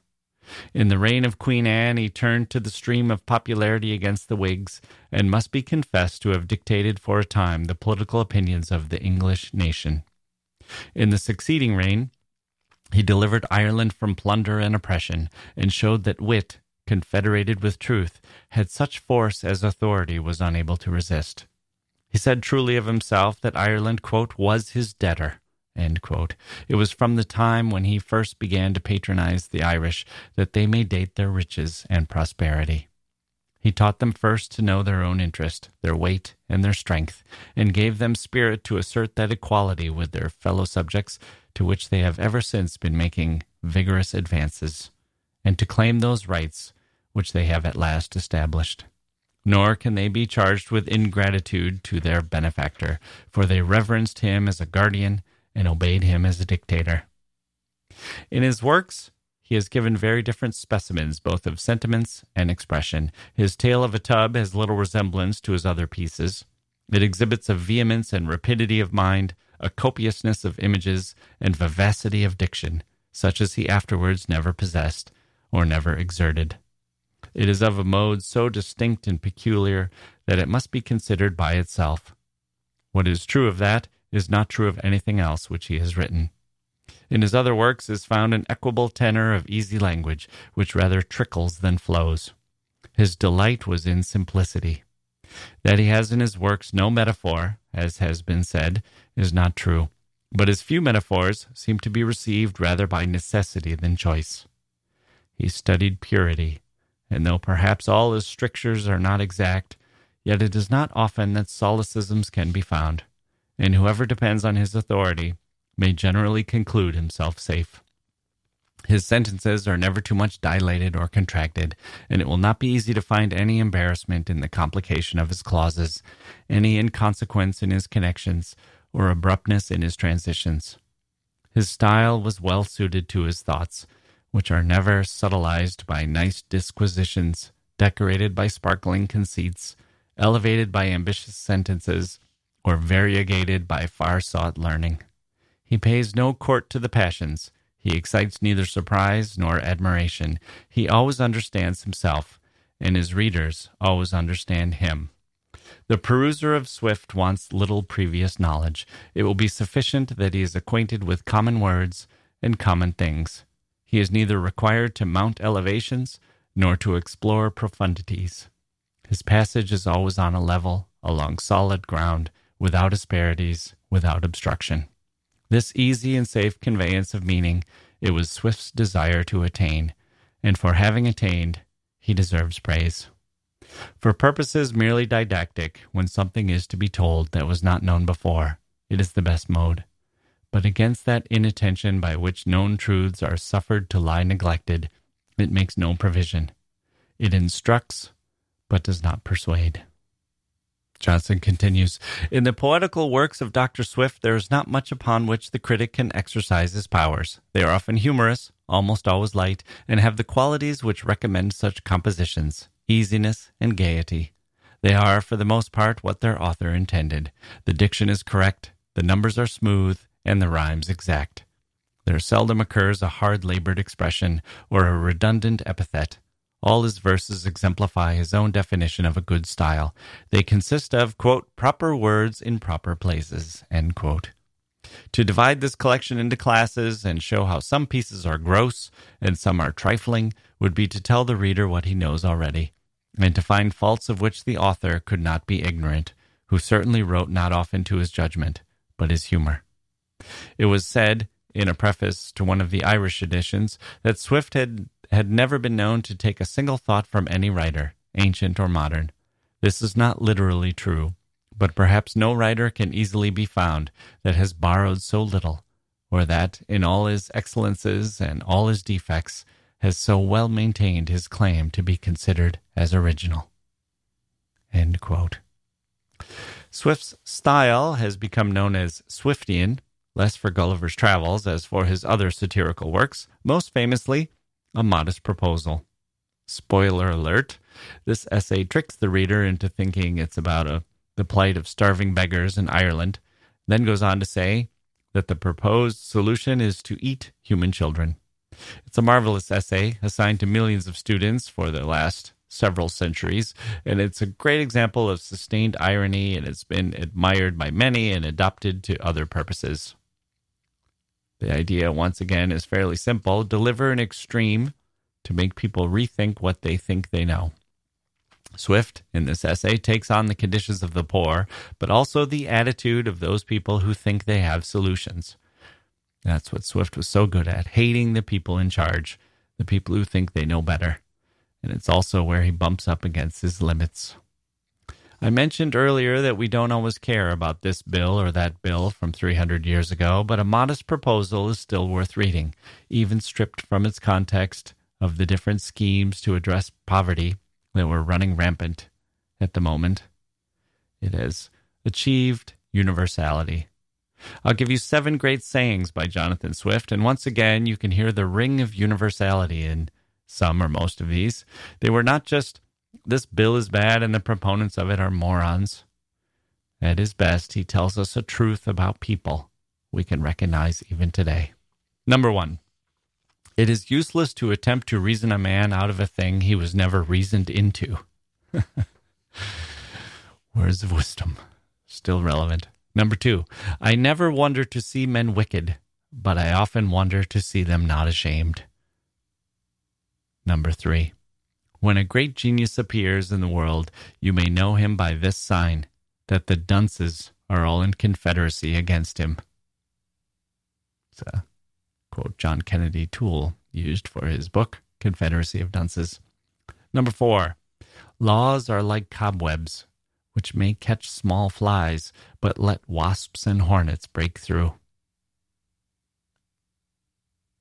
Speaker 1: In the reign of Queen Anne, he turned to the stream of popularity against the Whigs, and must be confessed to have dictated for a time the political opinions of the English nation. In the succeeding reign, he delivered Ireland from plunder and oppression, and showed that wit, confederated with truth, had such force as authority was unable to resist. He said truly of himself that Ireland, quote, was his debtor. It was from the time when he first began to patronize the Irish that they may date their riches and prosperity. He taught them first to know their own interest, their weight, and their strength, and gave them spirit to assert that equality with their fellow subjects to which they have ever since been making vigorous advances, and to claim those rights which they have at last established. Nor can they be charged with ingratitude to their benefactor, for they reverenced him as a guardian and obeyed him as a dictator. In his works, he has given very different specimens both of sentiments and expression. His Tale of a Tub has little resemblance to his other pieces. It exhibits a vehemence and rapidity of mind, a copiousness of images, and vivacity of diction, such as he afterwards never possessed or never exerted. It is of a mode so distinct and peculiar that it must be considered by itself. What is true of that is not true of anything else which he has written. In his other works is found an equable tenor of easy language, which rather trickles than flows. His delight was in simplicity. That he has in his works no metaphor, as has been said, is not true, but his few metaphors seem to be received rather by necessity than choice. He studied purity, and though perhaps all his strictures are not exact, yet it is not often that solecisms can be found and whoever depends on his authority may generally conclude himself safe. His sentences are never too much dilated or contracted, and it will not be easy to find any embarrassment in the complication of his clauses, any inconsequence in his connections, or abruptness in his transitions. His style was well suited to his thoughts, which are never subtilized by nice disquisitions, decorated by sparkling conceits, elevated by ambitious sentences, or variegated by far sought learning. He pays no court to the passions. He excites neither surprise nor admiration. He always understands himself, and his readers always understand him. The peruser of Swift wants little previous knowledge. It will be sufficient that he is acquainted with common words and common things. He is neither required to mount elevations nor to explore profundities. His passage is always on a level, along solid ground, without asperities, without obstruction. This easy and safe conveyance of meaning it was Swift's desire to attain, and for having attained, he deserves praise. For purposes merely didactic, when something is to be told that was not known before, it is the best mode. But against that inattention by which known truths are suffered to lie neglected, it makes no provision. It instructs, but does not persuade. Johnson continues In the poetical works of Dr. Swift, there is not much upon which the critic can exercise his powers. They are often humorous, almost always light, and have the qualities which recommend such compositions easiness and gaiety. They are, for the most part, what their author intended. The diction is correct, the numbers are smooth, and the rhymes exact. There seldom occurs a hard labored expression or a redundant epithet. All his verses exemplify his own definition of a good style. They consist of, quote, proper words in proper places, end quote. To divide this collection into classes and show how some pieces are gross and some are trifling would be to tell the reader what he knows already. and to find faults of which the author could not be ignorant, who certainly wrote not often to his judgment, but his humor. It was said in a preface to one of the Irish editions that Swift had, had never been known to take a single thought from any writer, ancient or modern. This is not literally true, but perhaps no writer can easily be found that has borrowed so little, or that, in all his excellences and all his defects, has so well maintained his claim to be considered as original. Swift's style has become known as Swiftian, less for Gulliver's Travels as for his other satirical works, most famously, A Modest Proposal. Spoiler alert this essay tricks the reader into thinking it's about a, the plight of starving beggars in Ireland, then goes on to say that the proposed solution is to eat human children. It's a marvelous essay assigned to millions of students for the last several centuries, and it's a great example of sustained irony, and it's been admired by many and adopted to other purposes. The idea, once again, is fairly simple deliver an extreme to make people rethink what they think they know. Swift, in this essay, takes on the conditions of the poor, but also the attitude of those people who think they have solutions. That's what Swift was so good at hating the people in charge, the people who think they know better. And it's also where he bumps up against his limits. I mentioned earlier that we don't always care about this bill or that bill from 300 years ago, but a modest proposal is still worth reading, even stripped from its context of the different schemes to address poverty that were running rampant at the moment. It has achieved universality. I'll give you seven great sayings by Jonathan Swift, and once again, you can hear the ring of universality in some or most of these. They were not just this bill is bad and the proponents of it are morons. At his best, he tells us a truth about people we can recognize even today. Number one, it is useless to attempt to reason a man out of a thing he was never reasoned into. Words of wisdom, still relevant. Number two, I never wonder to see men wicked, but I often wonder to see them not ashamed. Number three, when a great genius appears in the world, you may know him by this sign that the dunces are all in confederacy against him. It's a quote John Kennedy Toole used for his book, Confederacy of Dunces. Number four, laws are like cobwebs, which may catch small flies, but let wasps and hornets break through.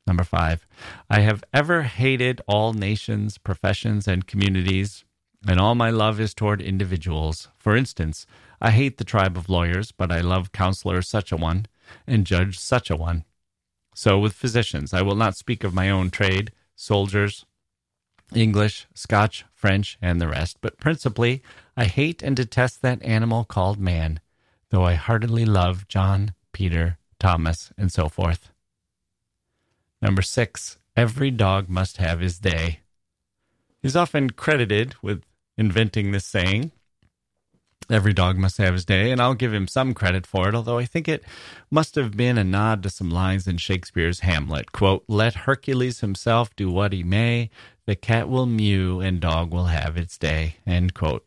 Speaker 1: Number five, I have ever hated all nations, professions, and communities, and all my love is toward individuals. For instance, I hate the tribe of lawyers, but I love counselor such a one, and judge such a one. So with physicians, I will not speak of my own trade, soldiers, English, Scotch, French, and the rest, but principally, I hate and detest that animal called man, though I heartily love John, Peter, Thomas, and so forth. Number six, every dog must have his day. He's often credited with inventing this saying. Every dog must have his day, and I'll give him some credit for it, although I think it must have been a nod to some lines in Shakespeare's Hamlet. Quote, Let Hercules himself do what he may, the cat will mew and dog will have its day. End quote.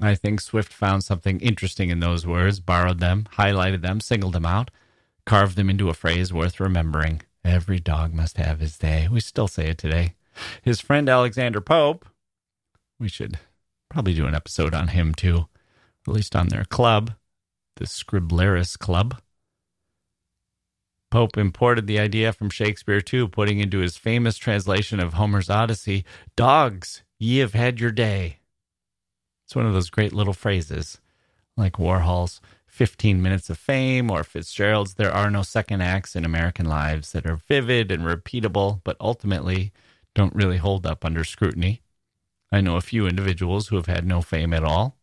Speaker 1: I think Swift found something interesting in those words, borrowed them, highlighted them, singled them out, carved them into a phrase worth remembering. Every dog must have his day. We still say it today. His friend Alexander Pope, we should probably do an episode on him too, at least on their club, the Scriblerus Club. Pope imported the idea from Shakespeare too, putting into his famous translation of Homer's Odyssey, Dogs, ye have had your day. It's one of those great little phrases, like Warhol's 15 Minutes of Fame or Fitzgerald's There Are No Second Acts in American Lives that are vivid and repeatable, but ultimately don't really hold up under scrutiny. I know a few individuals who have had no fame at all.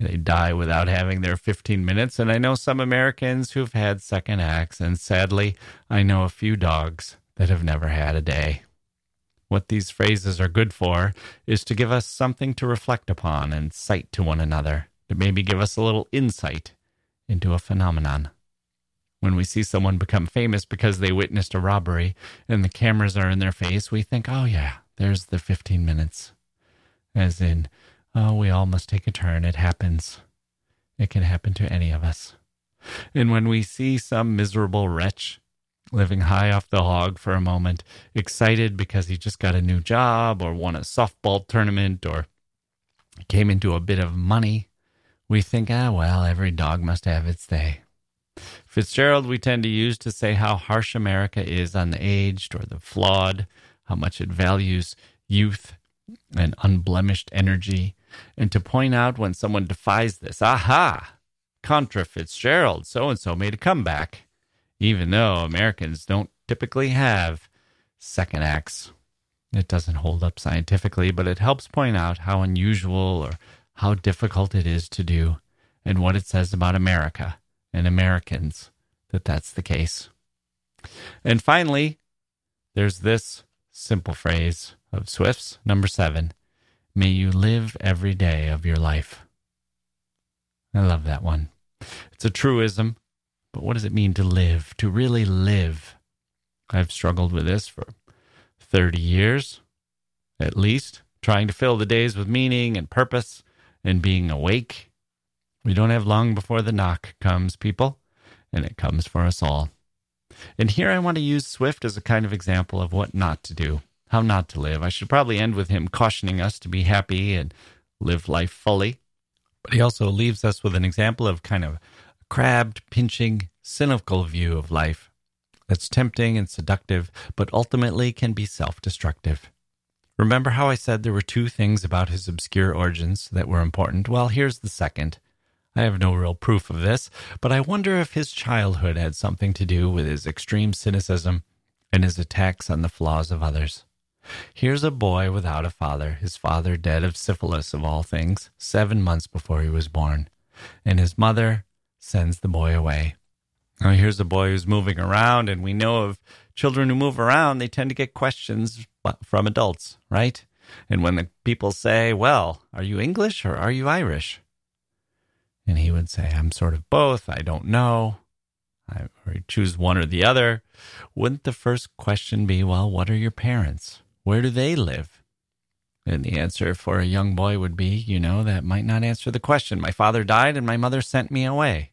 Speaker 1: They die without having their 15 minutes, and I know some Americans who've had second acts, and sadly, I know a few dogs that have never had a day. What these phrases are good for is to give us something to reflect upon and cite to one another, to maybe give us a little insight into a phenomenon. When we see someone become famous because they witnessed a robbery and the cameras are in their face, we think, oh, yeah, there's the 15 minutes. as in, oh, we all must take a turn. It happens. It can happen to any of us. And when we see some miserable wretch living high off the hog for a moment, excited because he just got a new job or won a softball tournament or came into a bit of money, we think, ah, well, every dog must have its day. Fitzgerald, we tend to use to say how harsh America is on the aged or the flawed, how much it values youth and unblemished energy, and to point out when someone defies this, aha, contra Fitzgerald, so and so made a comeback, even though Americans don't typically have second acts. It doesn't hold up scientifically, but it helps point out how unusual or how difficult it is to do and what it says about America and Americans that that's the case. And finally, there's this simple phrase of Swift's, number seven May you live every day of your life. I love that one. It's a truism, but what does it mean to live? To really live? I've struggled with this for 30 years, at least, trying to fill the days with meaning and purpose and being awake. We don't have long before the knock comes, people, and it comes for us all. And here I want to use Swift as a kind of example of what not to do how not to live. I should probably end with him cautioning us to be happy and live life fully. But he also leaves us with an example of kind of crabbed, pinching, cynical view of life that's tempting and seductive, but ultimately can be self destructive. Remember how I said there were two things about his obscure origins that were important? Well, here's the second. I have no real proof of this, but I wonder if his childhood had something to do with his extreme cynicism and his attacks on the flaws of others. Here's a boy without a father, his father dead of syphilis of all things, seven months before he was born, and his mother sends the boy away. Now, here's a boy who's moving around, and we know of children who move around, they tend to get questions from adults, right? And when the people say, Well, are you English or are you Irish? And he would say, I'm sort of both. I don't know. I, choose one or the other. Wouldn't the first question be, Well, what are your parents? Where do they live? And the answer for a young boy would be, you know, that might not answer the question. My father died and my mother sent me away.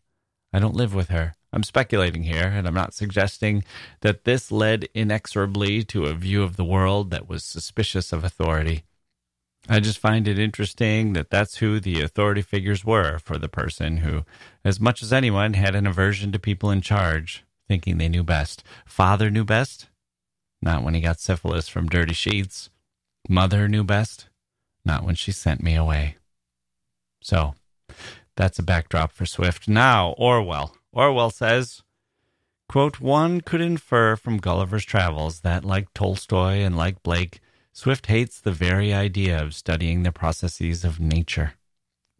Speaker 1: I don't live with her. I'm speculating here, and I'm not suggesting that this led inexorably to a view of the world that was suspicious of authority. I just find it interesting that that's who the authority figures were for the person who, as much as anyone, had an aversion to people in charge, thinking they knew best. Father knew best? Not when he got syphilis from dirty sheets. Mother knew best. Not when she sent me away. So, that's a backdrop for Swift. Now, Orwell. Orwell says, quote, One could infer from Gulliver's Travels that, like Tolstoy and like Blake, Swift hates the very idea of studying the processes of nature.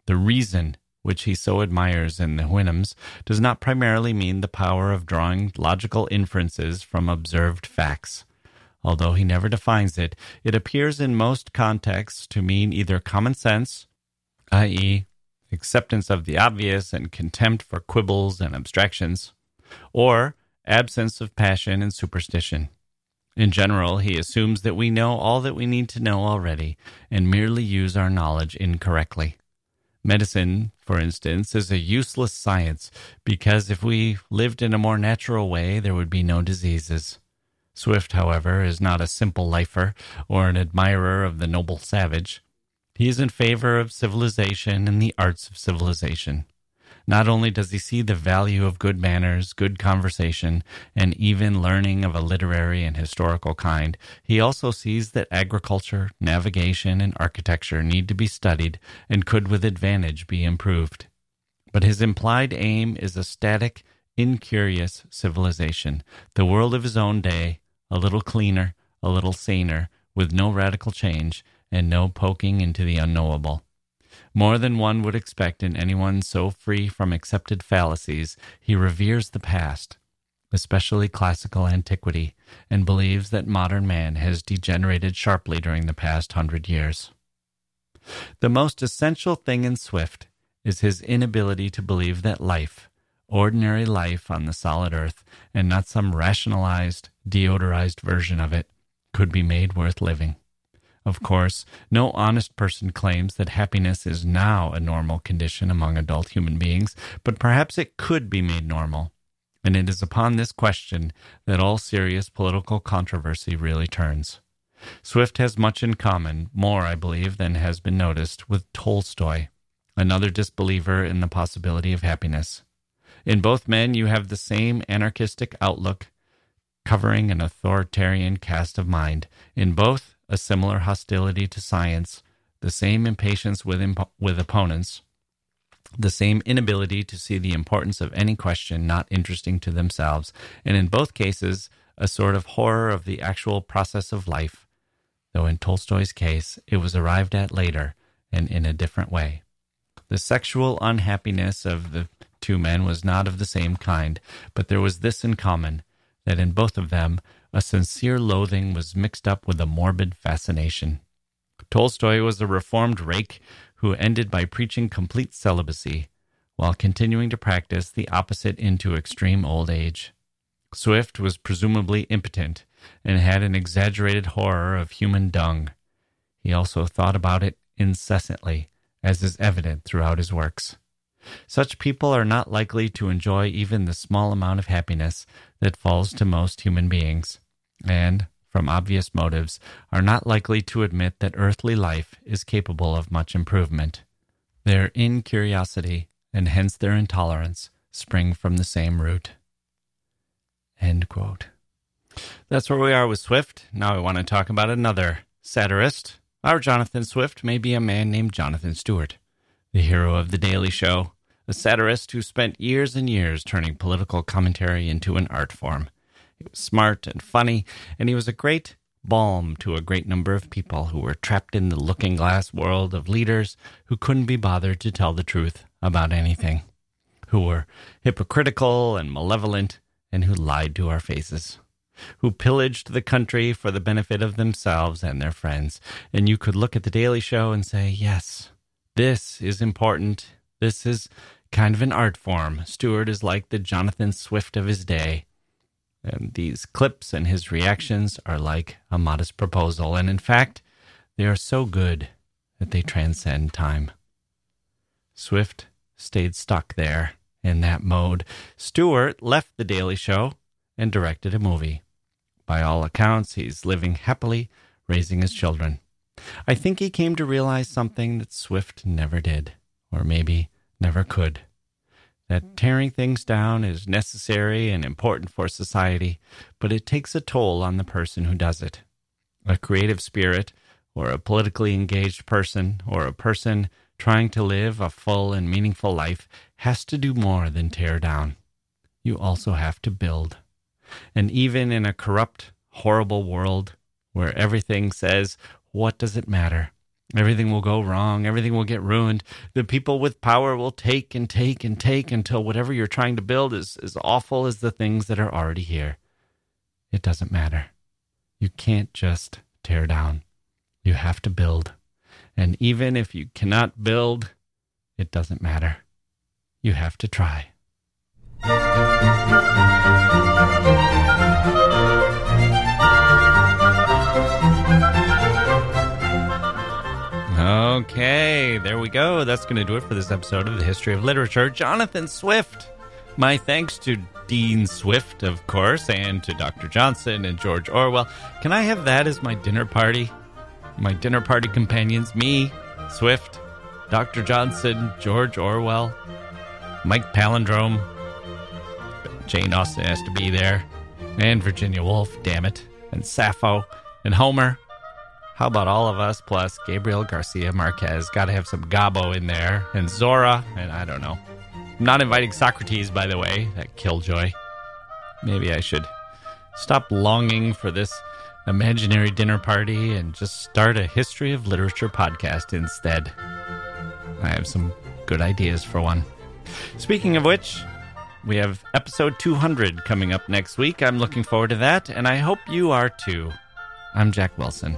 Speaker 1: The reason which he so admires in the Houyhnhnms, does not primarily mean the power of drawing logical inferences from observed facts. Although he never defines it, it appears in most contexts to mean either common sense, i.e., acceptance of the obvious and contempt for quibbles and abstractions, or absence of passion and superstition. In general, he assumes that we know all that we need to know already and merely use our knowledge incorrectly. Medicine, for instance, is a useless science because if we lived in a more natural way, there would be no diseases. Swift, however, is not a simple lifer or an admirer of the noble savage. He is in favor of civilization and the arts of civilization. Not only does he see the value of good manners, good conversation, and even learning of a literary and historical kind, he also sees that agriculture, navigation, and architecture need to be studied and could with advantage be improved. But his implied aim is a static, incurious civilization, the world of his own day, a little cleaner, a little saner, with no radical change and no poking into the unknowable. More than one would expect in anyone so free from accepted fallacies, he reveres the past, especially classical antiquity, and believes that modern man has degenerated sharply during the past hundred years. The most essential thing in Swift is his inability to believe that life, ordinary life on the solid earth, and not some rationalized, deodorized version of it, could be made worth living. Of course, no honest person claims that happiness is now a normal condition among adult human beings, but perhaps it could be made normal. And it is upon this question that all serious political controversy really turns. Swift has much in common, more, I believe, than has been noticed, with Tolstoy, another disbeliever in the possibility of happiness. In both men, you have the same anarchistic outlook, covering an authoritarian cast of mind. In both, a similar hostility to science, the same impatience with, imp- with opponents, the same inability to see the importance of any question not interesting to themselves, and in both cases, a sort of horror of the actual process of life, though in Tolstoy's case, it was arrived at later and in a different way. The sexual unhappiness of the two men was not of the same kind, but there was this in common that in both of them a sincere loathing was mixed up with a morbid fascination. Tolstoy was a reformed rake who ended by preaching complete celibacy while continuing to practice the opposite into extreme old age. Swift was presumably impotent and had an exaggerated horror of human dung. He also thought about it incessantly, as is evident throughout his works. Such people are not likely to enjoy even the small amount of happiness that falls to most human beings, and, from obvious motives, are not likely to admit that earthly life is capable of much improvement. Their incuriosity, and hence their intolerance, spring from the same root. That's where we are with Swift. Now I want to talk about another satirist. Our Jonathan Swift may be a man named Jonathan Stewart, the hero of The Daily Show, a satirist who spent years and years turning political commentary into an art form. Smart and funny, and he was a great balm to a great number of people who were trapped in the looking glass world of leaders who couldn't be bothered to tell the truth about anything, who were hypocritical and malevolent, and who lied to our faces who pillaged the country for the benefit of themselves and their friends. And you could look at The Daily Show and say, yes, this is important. This is kind of an art form. Stewart is like the Jonathan Swift of his day. And these clips and his reactions are like a modest proposal. And in fact, they are so good that they transcend time. Swift stayed stuck there in that mode. Stewart left The Daily Show and directed a movie. By all accounts, he's living happily, raising his children. I think he came to realize something that Swift never did, or maybe never could. That tearing things down is necessary and important for society, but it takes a toll on the person who does it. A creative spirit, or a politically engaged person, or a person trying to live a full and meaningful life has to do more than tear down. You also have to build. And even in a corrupt, horrible world where everything says, what does it matter? Everything will go wrong. Everything will get ruined. The people with power will take and take and take until whatever you're trying to build is as awful as the things that are already here. It doesn't matter. You can't just tear down. You have to build. And even if you cannot build, it doesn't matter. You have to try. Okay, there we go. That's going to do it for this episode of the History of Literature. Jonathan Swift. My thanks to Dean Swift, of course, and to Dr. Johnson and George Orwell. Can I have that as my dinner party? My dinner party companions me, Swift, Dr. Johnson, George Orwell, Mike Palindrome, Jane Austen has to be there, and Virginia Woolf, damn it, and Sappho, and Homer. How about all of us plus Gabriel Garcia Marquez? Got to have some Gabo in there, and Zora, and I don't know. I'm not inviting Socrates, by the way, that killjoy. Maybe I should stop longing for this imaginary dinner party and just start a history of literature podcast instead. I have some good ideas for one. Speaking of which, we have episode 200 coming up next week. I'm looking forward to that, and I hope you are too. I'm Jacke Wilson.